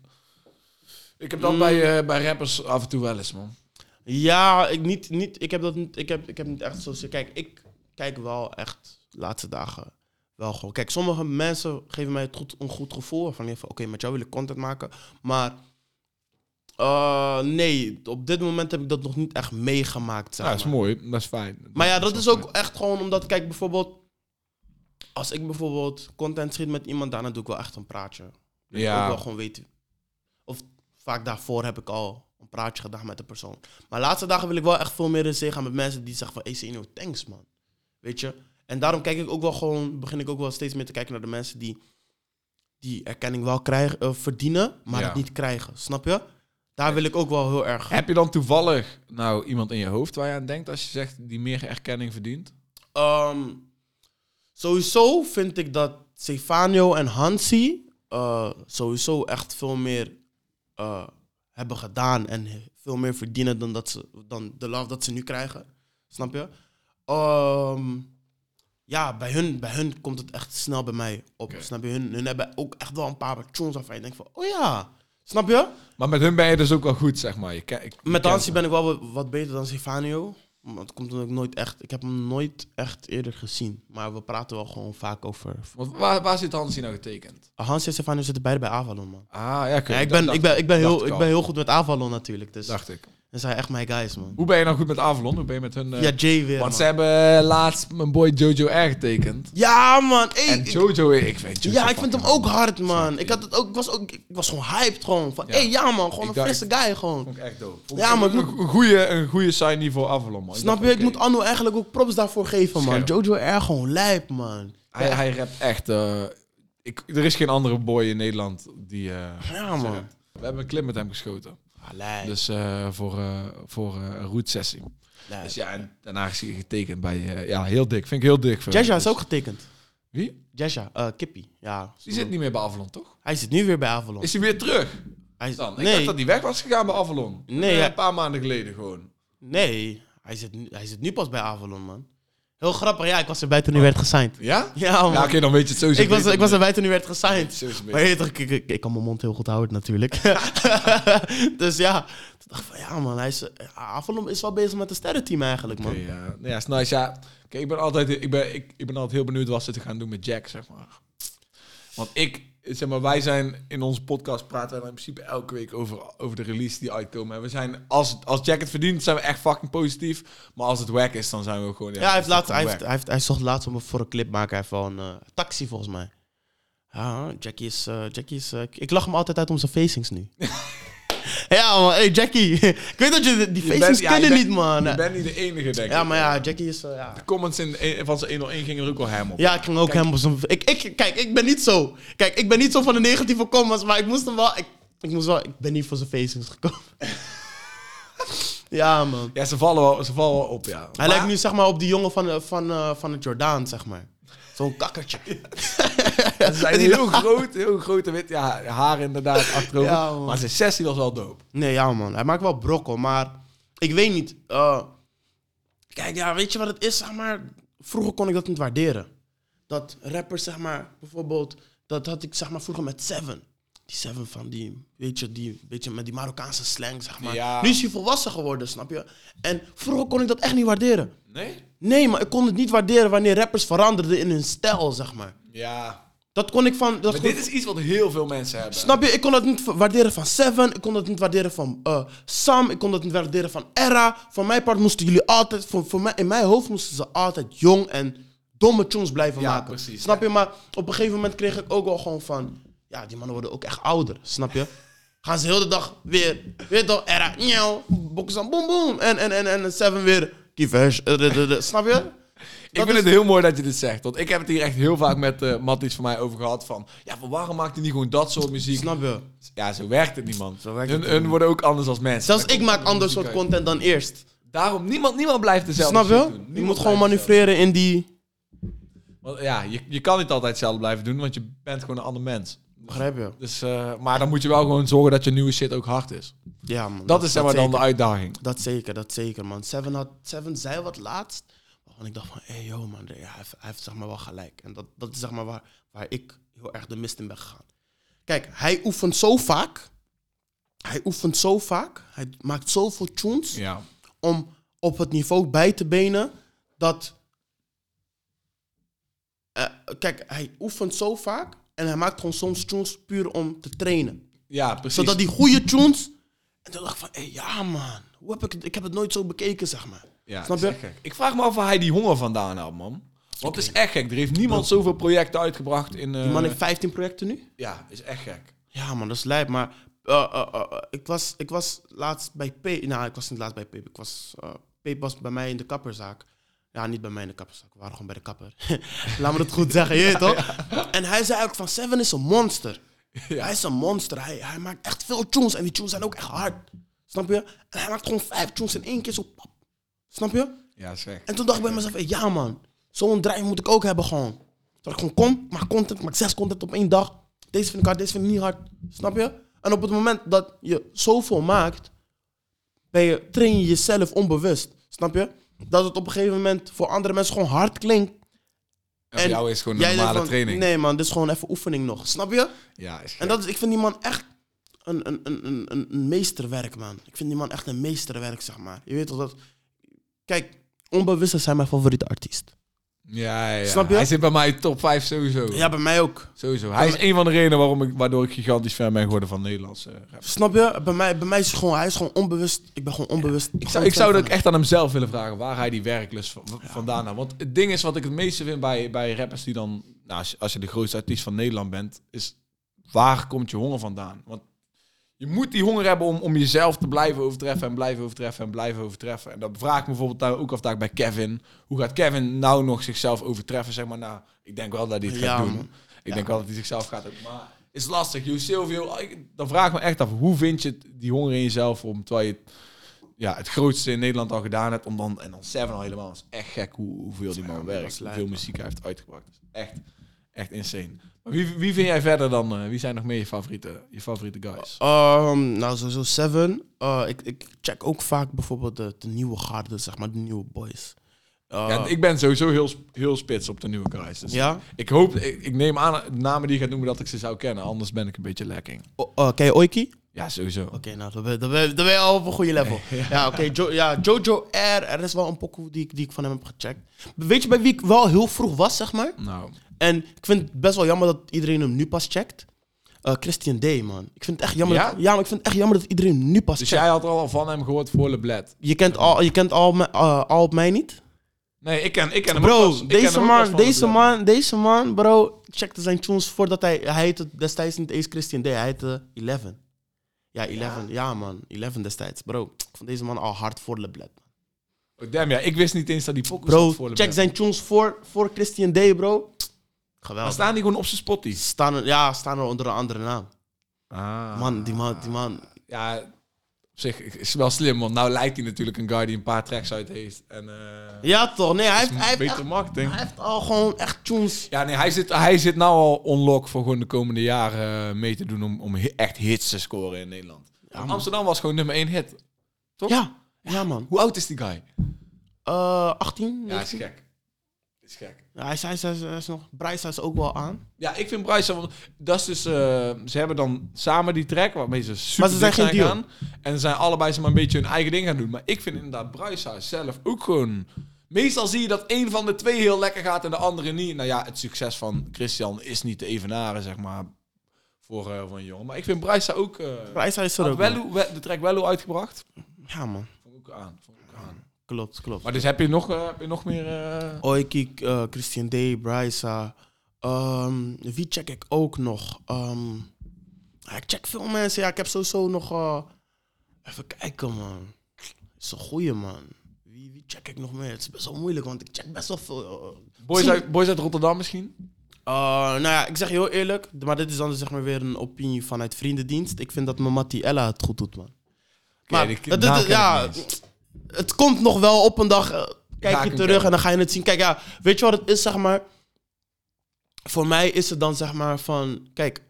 Ik heb dat Mm. bij, eh, bij rappers af en toe wel eens, man. Ja, ik, niet, niet, ik, heb dat niet, ik, heb, ik heb niet echt zo... Kijk, ik kijk wel echt de laatste dagen wel gewoon... Kijk, sommige mensen geven mij het goed, een goed gevoel. Van, van oké, met jou wil ik content maken. Maar eh, nee, op dit moment heb ik dat nog niet echt meegemaakt. Zeg Ja, dat is maar. mooi, dat is fijn. Maar ja, dat is ook echt gewoon omdat, kijk, bijvoorbeeld... Als ik bijvoorbeeld content schiet met iemand, daarna doe ik wel echt een praatje. Dat Ja. ik ook wel gewoon weet... Of vaak daarvoor heb ik al een praatje gedaan met de persoon. Maar de laatste dagen wil ik wel echt veel meer in zee gaan met mensen die zeggen van, hey thanks man. Weet je? En daarom kijk ik ook wel gewoon, begin ik ook wel steeds meer te kijken naar de mensen die die erkenning wel krijgen, eh, verdienen, maar Ja. het niet krijgen. Snap je? Daar wil ik ook wel heel erg. Heb je dan toevallig nou iemand in je hoofd waar je aan denkt als je zegt die meer erkenning verdient? Ehm, sowieso vind ik dat Stefano en Hansi eh, sowieso echt veel meer eh, hebben gedaan en veel meer verdienen dan, dat ze, dan de love dat ze nu krijgen. Snap je? Ehm, ja, bij hun, bij hun komt het echt snel bij mij op. Snap je? Hun, hun hebben ook echt wel een paar tunes waarvan je denkt van, oh ja. Snap je? Maar met hun ben je dus ook wel goed, zeg maar. Je Met Hansi ben ik wel wat, wat beter dan Stefano. Maar het komt omdat ik nooit echt... Ik heb hem nooit echt eerder gezien. Maar we praten wel gewoon vaak over... Want waar, waar zit Hansi nou getekend? Hansi en Stefano zitten beide bij Avalon, man. Ah, ja. Ja, ik, ben, ik, ben, ik, ben heel, ik ben heel goed met Avalon natuurlijk. Dus Dacht ik. Dat zijn echt mijn guys, man. Hoe ben je nou goed met Avalon? Hoe ben je met hun... eh, Ja, Jay weer, Want man. ze hebben eh, laatst mijn boy Jojo R getekend. Ja, man. En ik- Jojo, ik vind Jojo ja, ik vind hem ook hard, man. Ik, had het ook, ik, was ook, ik was gewoon hyped, gewoon. Van, Ja. hey, ja, man. Gewoon Ik een dacht- frisse guy, gewoon. Vond ik echt dope. Vond Ja, ik maar ik een, goede, een goede signing voor Avalon, man. Snap je? Ik moet Anno eigenlijk ook props daarvoor geven, man. Scherp. Jojo R gewoon lijp, man. Hij, hij rapt echt... eh, ik, er is geen andere boy in Nederland die... eh, Ja, man. rapt. We hebben een clip met hem geschoten. Dus eh, voor, eh, voor eh, een route sessie. Dus ja, en daarna is hij getekend bij... ja, heel dik. Vind ik heel dik. Jaja is Dus- ook getekend. Wie? Eh Kippie. Ja. Die zit niet meer bij Avalon, toch? Hij zit nu weer bij Avalon. Is hij weer terug? Hij is- Dan? Ik nee, dacht dat hij weg was gegaan bij Avalon. Nee. Een paar maanden geleden gewoon. nee hij, zit nu, hij zit nu pas bij Avalon, man. Heel grappig. Ja, ik was erbij toen hij werd gesigned. Ja? Ja, man. Ja, oké, dan weet je het sowieso ik, was, ik was erbij toen hij werd gesigned. Maar je ik, ik, ik kan mijn mond heel goed houden natuurlijk. dus ja, toen dacht ik van ja man, hij is, ja, Avalon is wel bezig met een sterrenteam eigenlijk man. Oké, ja. Nou ja, is nice. Ja, kijk, ik ben altijd, ik ben, ik, ik ben altijd heel benieuwd wat ze te gaan doen met Jack, zeg maar. Want ik, zeg maar, wij zijn in onze podcast praten wij in principe elke week over, over de release die uitkomen. En we zijn, als, als Jack het verdient, zijn we echt fucking positief. Maar als het wack is, dan zijn we ook gewoon. Ja, hij, heeft laatst, hij, heeft, hij, heeft, hij zocht laatst om voor een clip maken een eh, taxi volgens mij. Ja, Jackie is... eh, Jackie is eh, ik- ik lach hem altijd uit om zijn facings nu. ja man, hey Jackie. ik weet dat je die facings ja, kunnen niet man. Je bent niet de enige, denk ik. Ja, maar ja, Jackie is... eh, ja. De comments in, in- van zijn 101 gingen er ook wel hem op. Ja, ik ging ook Kijk. hem op zijn... Ik, ik, kijk, ik ben niet zo... Kijk, ik ben niet zo van de negatieve comments, maar ik moest hem wel... Ik, ik moest wel... Ik ben niet voor zijn facings gekomen. ja, man. Ja, ze vallen wel, ze vallen wel op, ja. Hij Maar- lijkt nu, zeg maar, op die jongen van, eh, van, eh, van het Jordaan, zeg maar. Zo'n kakkertje. Ze zijn heel groot, heel grote wit. Ja, haar inderdaad achterover. Ja, maar zijn sessie was wel dope. Nee, ja, man. Hij maakt wel brokkel, maar... Ik weet niet. eh, kijk, ja, weet je wat het is, zeg maar... Vroeger kon ik dat niet waarderen. Dat rappers, zeg maar, bijvoorbeeld... Dat had ik, zeg maar, vroeger met Seven. Die Seven van die, weet je, die, beetje met die Marokkaanse slang, zeg maar. Ja. Nu is hij volwassen geworden, snap je? En vroeger kon ik dat echt niet waarderen. Nee? Nee, maar ik kon het niet waarderen wanneer rappers veranderden in hun stijl, zeg maar. Ja. Dat kon ik van... Dat Maar kon- dit is iets wat heel veel mensen hebben. Snap je? Ik kon dat niet waarderen van Seven. Ik kon dat niet waarderen van eh, Sam. Ik kon dat niet waarderen van Era. Voor mijn part moesten jullie altijd... Voor, voor mij, in mijn hoofd moesten ze altijd jong en domme tunes blijven Ja, maken. precies, Snap ja. je? Maar op een gegeven moment kreeg ik ook wel gewoon van... Ja, die mannen worden ook echt ouder. Snap je? Gaan ze heel de dag weer... Weer toch? Era. Njauw. Boksan. Boom, boom. En, en, en, en Seven weer... Kievesh. eh, Snap je? Ik vind het heel mooi dat je dit zegt. Want ik heb het hier echt heel vaak met eh Matties van mij over gehad. Van, ja, waarom maakt hij niet gewoon dat soort muziek? Snap je? Ja, zo werkt het niet, man. Zo werkt hun, het hun niet. worden ook anders als mensen. Zelfs ik maak ander soort uit. content dan eerst. Daarom, niemand, niemand blijft dezelfde Snap je? doen. Je moet gewoon manoeuvreren in die... Want, ja, je, je kan niet altijd hetzelfde blijven doen, want je bent gewoon een ander mens. Begrijp je? Dus, eh, maar dan moet je wel gewoon zorgen dat je nieuwe shit ook hard is. Ja, man. Dat, is zeg maar dan de uitdaging. Dat zeker, dat zeker, man. Seven, had, Seven zei wat laatst. Waarvan ik dacht van, hé, hey, yo, man. Hij, heeft, hij heeft zeg maar wel gelijk. En dat, dat is zeg maar waar, waar ik heel erg de mist in ben gegaan. Kijk, hij oefent zo vaak. Hij oefent zo vaak. Hij maakt zoveel tunes Ja. om op het niveau bij te benen dat... Eh, kijk, hij oefent zo vaak en hij maakt gewoon soms tunes puur om te trainen. Ja, precies. Zodat die goede tunes... En toen dacht ik van, hé, ja man, hoe heb ik, het, ik heb het nooit zo bekeken, zeg maar. Ja, Snap het is je? gek. Ik vraag me af waar hij die honger vandaan haalt, man. Want het is echt gek. Er heeft niemand zoveel projecten uitgebracht in... eh, Die man heeft 15 projecten nu. Ja, is echt gek. Ja man, dat is lijp. Maar eh, eh, eh, eh, ik, was, ik was laatst bij P. Nou, ik was niet laatst bij P. Ik was, eh P was bij mij in de kapperzaak. Ja, niet bij mij in de kapperzaak. We waren gewoon bij de kapper. Laat me dat goed zeggen, je weet toch? En hij zei ook van Seven is een monster. Hij is een monster. Hij, hij maakt echt veel tunes. En die tunes zijn ook echt hard. Snap je? En hij maakt gewoon vijf tunes in één keer zo pap. Snap je? Ja, gek. En toen dacht ik bij mezelf, hey, ja man, zo'n drive moet ik ook hebben gewoon. Dat ik gewoon kom, maak content, maak zes content op één dag. Deze vind ik hard, deze vind ik niet hard. Snap je? En op het moment dat je zoveel maakt, ben je, train je jezelf onbewust. Snap je? Dat het op een gegeven moment voor andere mensen gewoon hard klinkt. En voor jou is gewoon een normale van, training. Nee man, dit is gewoon even oefening nog. Snap je? Ja, is. En dat is, ik vind die man echt een, een, een, een, een- een meesterwerk, man. Ik vind die man echt een meesterwerk, zeg maar. Je weet toch dat... Kijk, onbewust is hij mijn favoriete artiest. Ja, ja, ja. Snap je? Hij zit bij mij top 5 sowieso. Ja, bij mij ook. Sowieso. Hij is een van de redenen waarom ik, waardoor ik gigantisch fan ben geworden van Nederlandse rap. Snap je? Bij mij, bij mij is het gewoon... Hij is gewoon onbewust. Ik ben gewoon onbewust. Ik zou, ik zou dat ook echt aan hemzelf willen vragen waar hij die werklust van- vandaan had. Want het ding is wat ik het meeste vind bij, bij rappers die dan, nou, als, je, als je de grootste artiest van Nederland bent, is waar komt je honger vandaan? Want je moet die honger hebben om, om jezelf te blijven overtreffen en blijven overtreffen en blijven overtreffen. En dat vraag ik me bijvoorbeeld daar ook af daar bij Kevin. Hoe gaat Kevin nou nog zichzelf overtreffen? Zeg maar, nou, ik denk wel dat hij het Ja, gaat doen. man. Ik denk wel dat hij zichzelf gaat. Maar is lastig. Jo Silvio, dan vraag ik me echt af, hoe vind je die honger in jezelf om, terwijl je ja, het grootste in Nederland al gedaan hebt, om dan, en dan Seven al helemaal. Is echt gek hoe, hoeveel die man werkt, hoeveel muziek hij heeft uitgebracht. Echt, echt insane. Wie, wie vind jij verder dan, eh, wie zijn nog meer je favoriete, je favoriete guys? Ehm, nou, sowieso Seven. Eh, ik, ik check ook vaak bijvoorbeeld de, de nieuwe garde, zeg maar, de nieuwe boys. Eh, ja, ik ben sowieso heel, heel spits op de nieuwe guys. Dus ja? ik hoop, ik, ik neem aan, de namen die je gaat noemen, dat ik ze zou kennen. Anders ben ik een beetje lekking. O- eh, ken je Oiki? Ja, sowieso. Oké, nou, dan ben, dan, ben, dan ben je al op een goede level. ja, oké. Jo- ja, Jojo R. Er is wel een pokoe die, ik- die ik van hem heb gecheckt. Weet je bij wie ik wel heel vroeg was, zeg maar? Nou, En ik vind het best wel jammer dat iedereen hem nu pas checkt. Eh, Christian Day, man. Ik vind het echt jammer. Ja? Dat, ja, maar ik vind het echt jammer dat iedereen hem nu pas dus checkt. jij had al van hem gehoord voor LeBlad? Je kent al, je kent al, eh, al op mij niet? Nee, ik ken, ik ken hem ook Bro, pas- ik ken deze hem ook pas man, deze man, deze man, bro, checkte zijn tunes voordat hij, hij heette destijds niet eens Christian Day, hij heette 11. Ja, 11, ja, man, 11 destijds, bro. Ik vond deze man al hard voor LeBlad. Oh, damn, ja, ik wist niet eens dat die pokoe Bro, voor check zijn tunes voor, voor Christian Day, bro. Maar Geweldig. staan die gewoon op zijn spotty? Staan ja, staan er onder een andere naam. Ah. Man, die man, die man. Ja, op zich is wel slim, want nou lijkt hij natuurlijk een guy die een paar tracks uit heeft. En, eh, Ja, toch? Nee, hij heeft, hij heeft, beter echt- marketing. hij heeft al gewoon echt tunes. Ja, nee, hij zit, hij zit nou al on-lock voor gewoon de komende jaren eh, mee te doen om, om echt hits te scoren in Nederland. Amsterdam was gewoon nummer één hit. Toch? Ja, ja, man. Hoe oud is die guy? Eh 18? Ja, is 19? gek. Is gek. Ja, hij is, hij is, hij nog... Bryce is ook wel aan. Ja, ik vind Bryce... want Dat is dus... eh, ze hebben dan samen die track waarmee ze super Maar ze zijn geen gaan. En ze zijn allebei zeg maar, een beetje hun eigen ding gaan doen. Maar ik vind inderdaad Bryce zelf ook gewoon... Meestal zie je dat een van de twee heel lekker gaat en de andere niet. Nou ja, het succes van Christian is niet te evenaren, zeg maar, voor, eh, voor een jongen. Maar ik vind Bryce ook... eh Bryce is er ook. Wello- de track Wello uitgebracht. Ja, man. Vond ik ook aan. Vond ik ook aan. Klopt, klopt. Maar dus heb je nog, eh, heb je nog meer... eh, Oiki, eh, Christian Day, Bryce. ehm, wie check ik ook nog? Ehm, ik check veel mensen. Ja, ik heb sowieso nog... even kijken, man. is een goeie, man. Wie, wie check ik nog meer? Het is best wel moeilijk, want ik check best wel veel... boys, uit, boys uit Rotterdam misschien? Uh, nou ja, ik zeg je heel eerlijk, maar dit is dan zeg maar weer een opinie vanuit vriendendienst. Ik vind dat Mamati Ella het goed doet, man. Maar dat- dat- ik ja. Het komt nog wel op een dag. eh, kijk je terug en dan ga je het zien. Kijk, ja, weet je wat het is, zeg maar? Voor mij is het dan zeg maar van, kijk,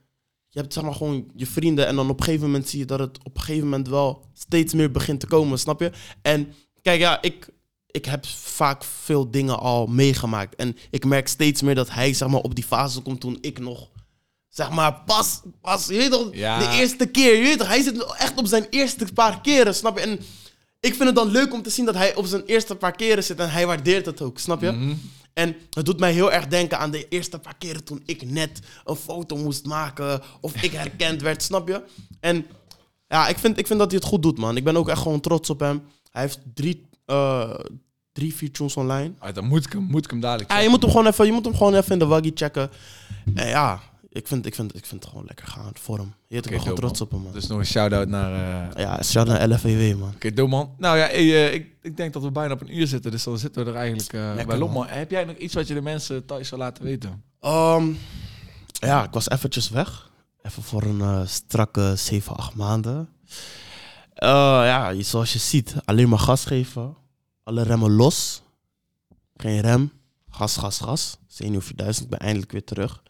je hebt zeg maar gewoon je vrienden en dan op een gegeven moment zie je dat het op een gegeven moment wel steeds meer begint te komen, snap je? En kijk, ja, ik, ik heb vaak veel dingen al meegemaakt. En ik merk steeds meer dat hij zeg maar op die fase komt toen ik nog, zeg maar, pas, pas, je weet toch, Ja. de eerste keer, je weet toch, hij zit echt op zijn eerste paar keren, snap je? En ik vind het dan leuk om te zien dat hij op zijn eerste paar keren zit en hij waardeert het ook, snap je? Mhm. En het doet mij heel erg denken aan de eerste paar keren toen ik net een foto moest maken of ik herkend werd, snap je? En ja, ik vind, ik vind dat hij het goed doet, man. Ik ben ook echt gewoon trots op hem. Hij heeft drie, eh, drie vier tunes online. Ah, dan moet ik hem, moet ik hem dadelijk Ja, je moet hem gewoon even, je moet hem gewoon even in de waggie checken. En ja, ik vind, ik, vind, ik vind het gewoon lekker gaan voor hem. Je Oké, ben gewoon trots op hem, man. Dus nog een shout-out naar... eh, Ja, shout naar LFEW, man. Oké, Doman. Nou ja, hey, eh, ik, ik denk dat we bijna op een uur zitten, dus dan zitten we er eigenlijk eh, Lekker, bij op. man. Heb jij nog iets wat je de mensen thuis zou laten weten? Ehm, ja, ik was eventjes weg. Even voor een eh, strakke 7, 8 maanden. Eh, ja, zoals je ziet, alleen maar gas geven. Alle remmen los. Geen rem. Gas, gas, gas. Senior 4000, ik ben eindelijk weer terug.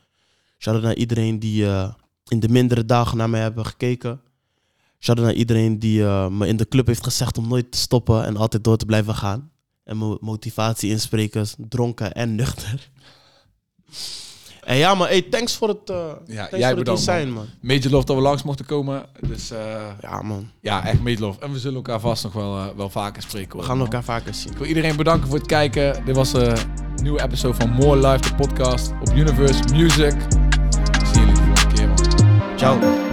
Shout-out naar iedereen die eh, in de mindere dagen naar mij hebben gekeken. Shout-out naar iedereen die eh, me in de club heeft gezegd om nooit te stoppen en altijd door te blijven gaan. En mijn motivatie insprekers, dronken en nuchter. En ja, maar hey, thanks voor het, eh Ja, jij voor het bedankt, design, man. Major love dat we langs mochten komen. Dus Ja, man. ja, echt major love. En we zullen elkaar vast nog wel, wel vaker spreken. We gaan man. elkaar vaker zien. Ik wil iedereen bedanken voor het kijken. Dit was een nieuwe episode van More Life, de podcast op Universe Music. 跳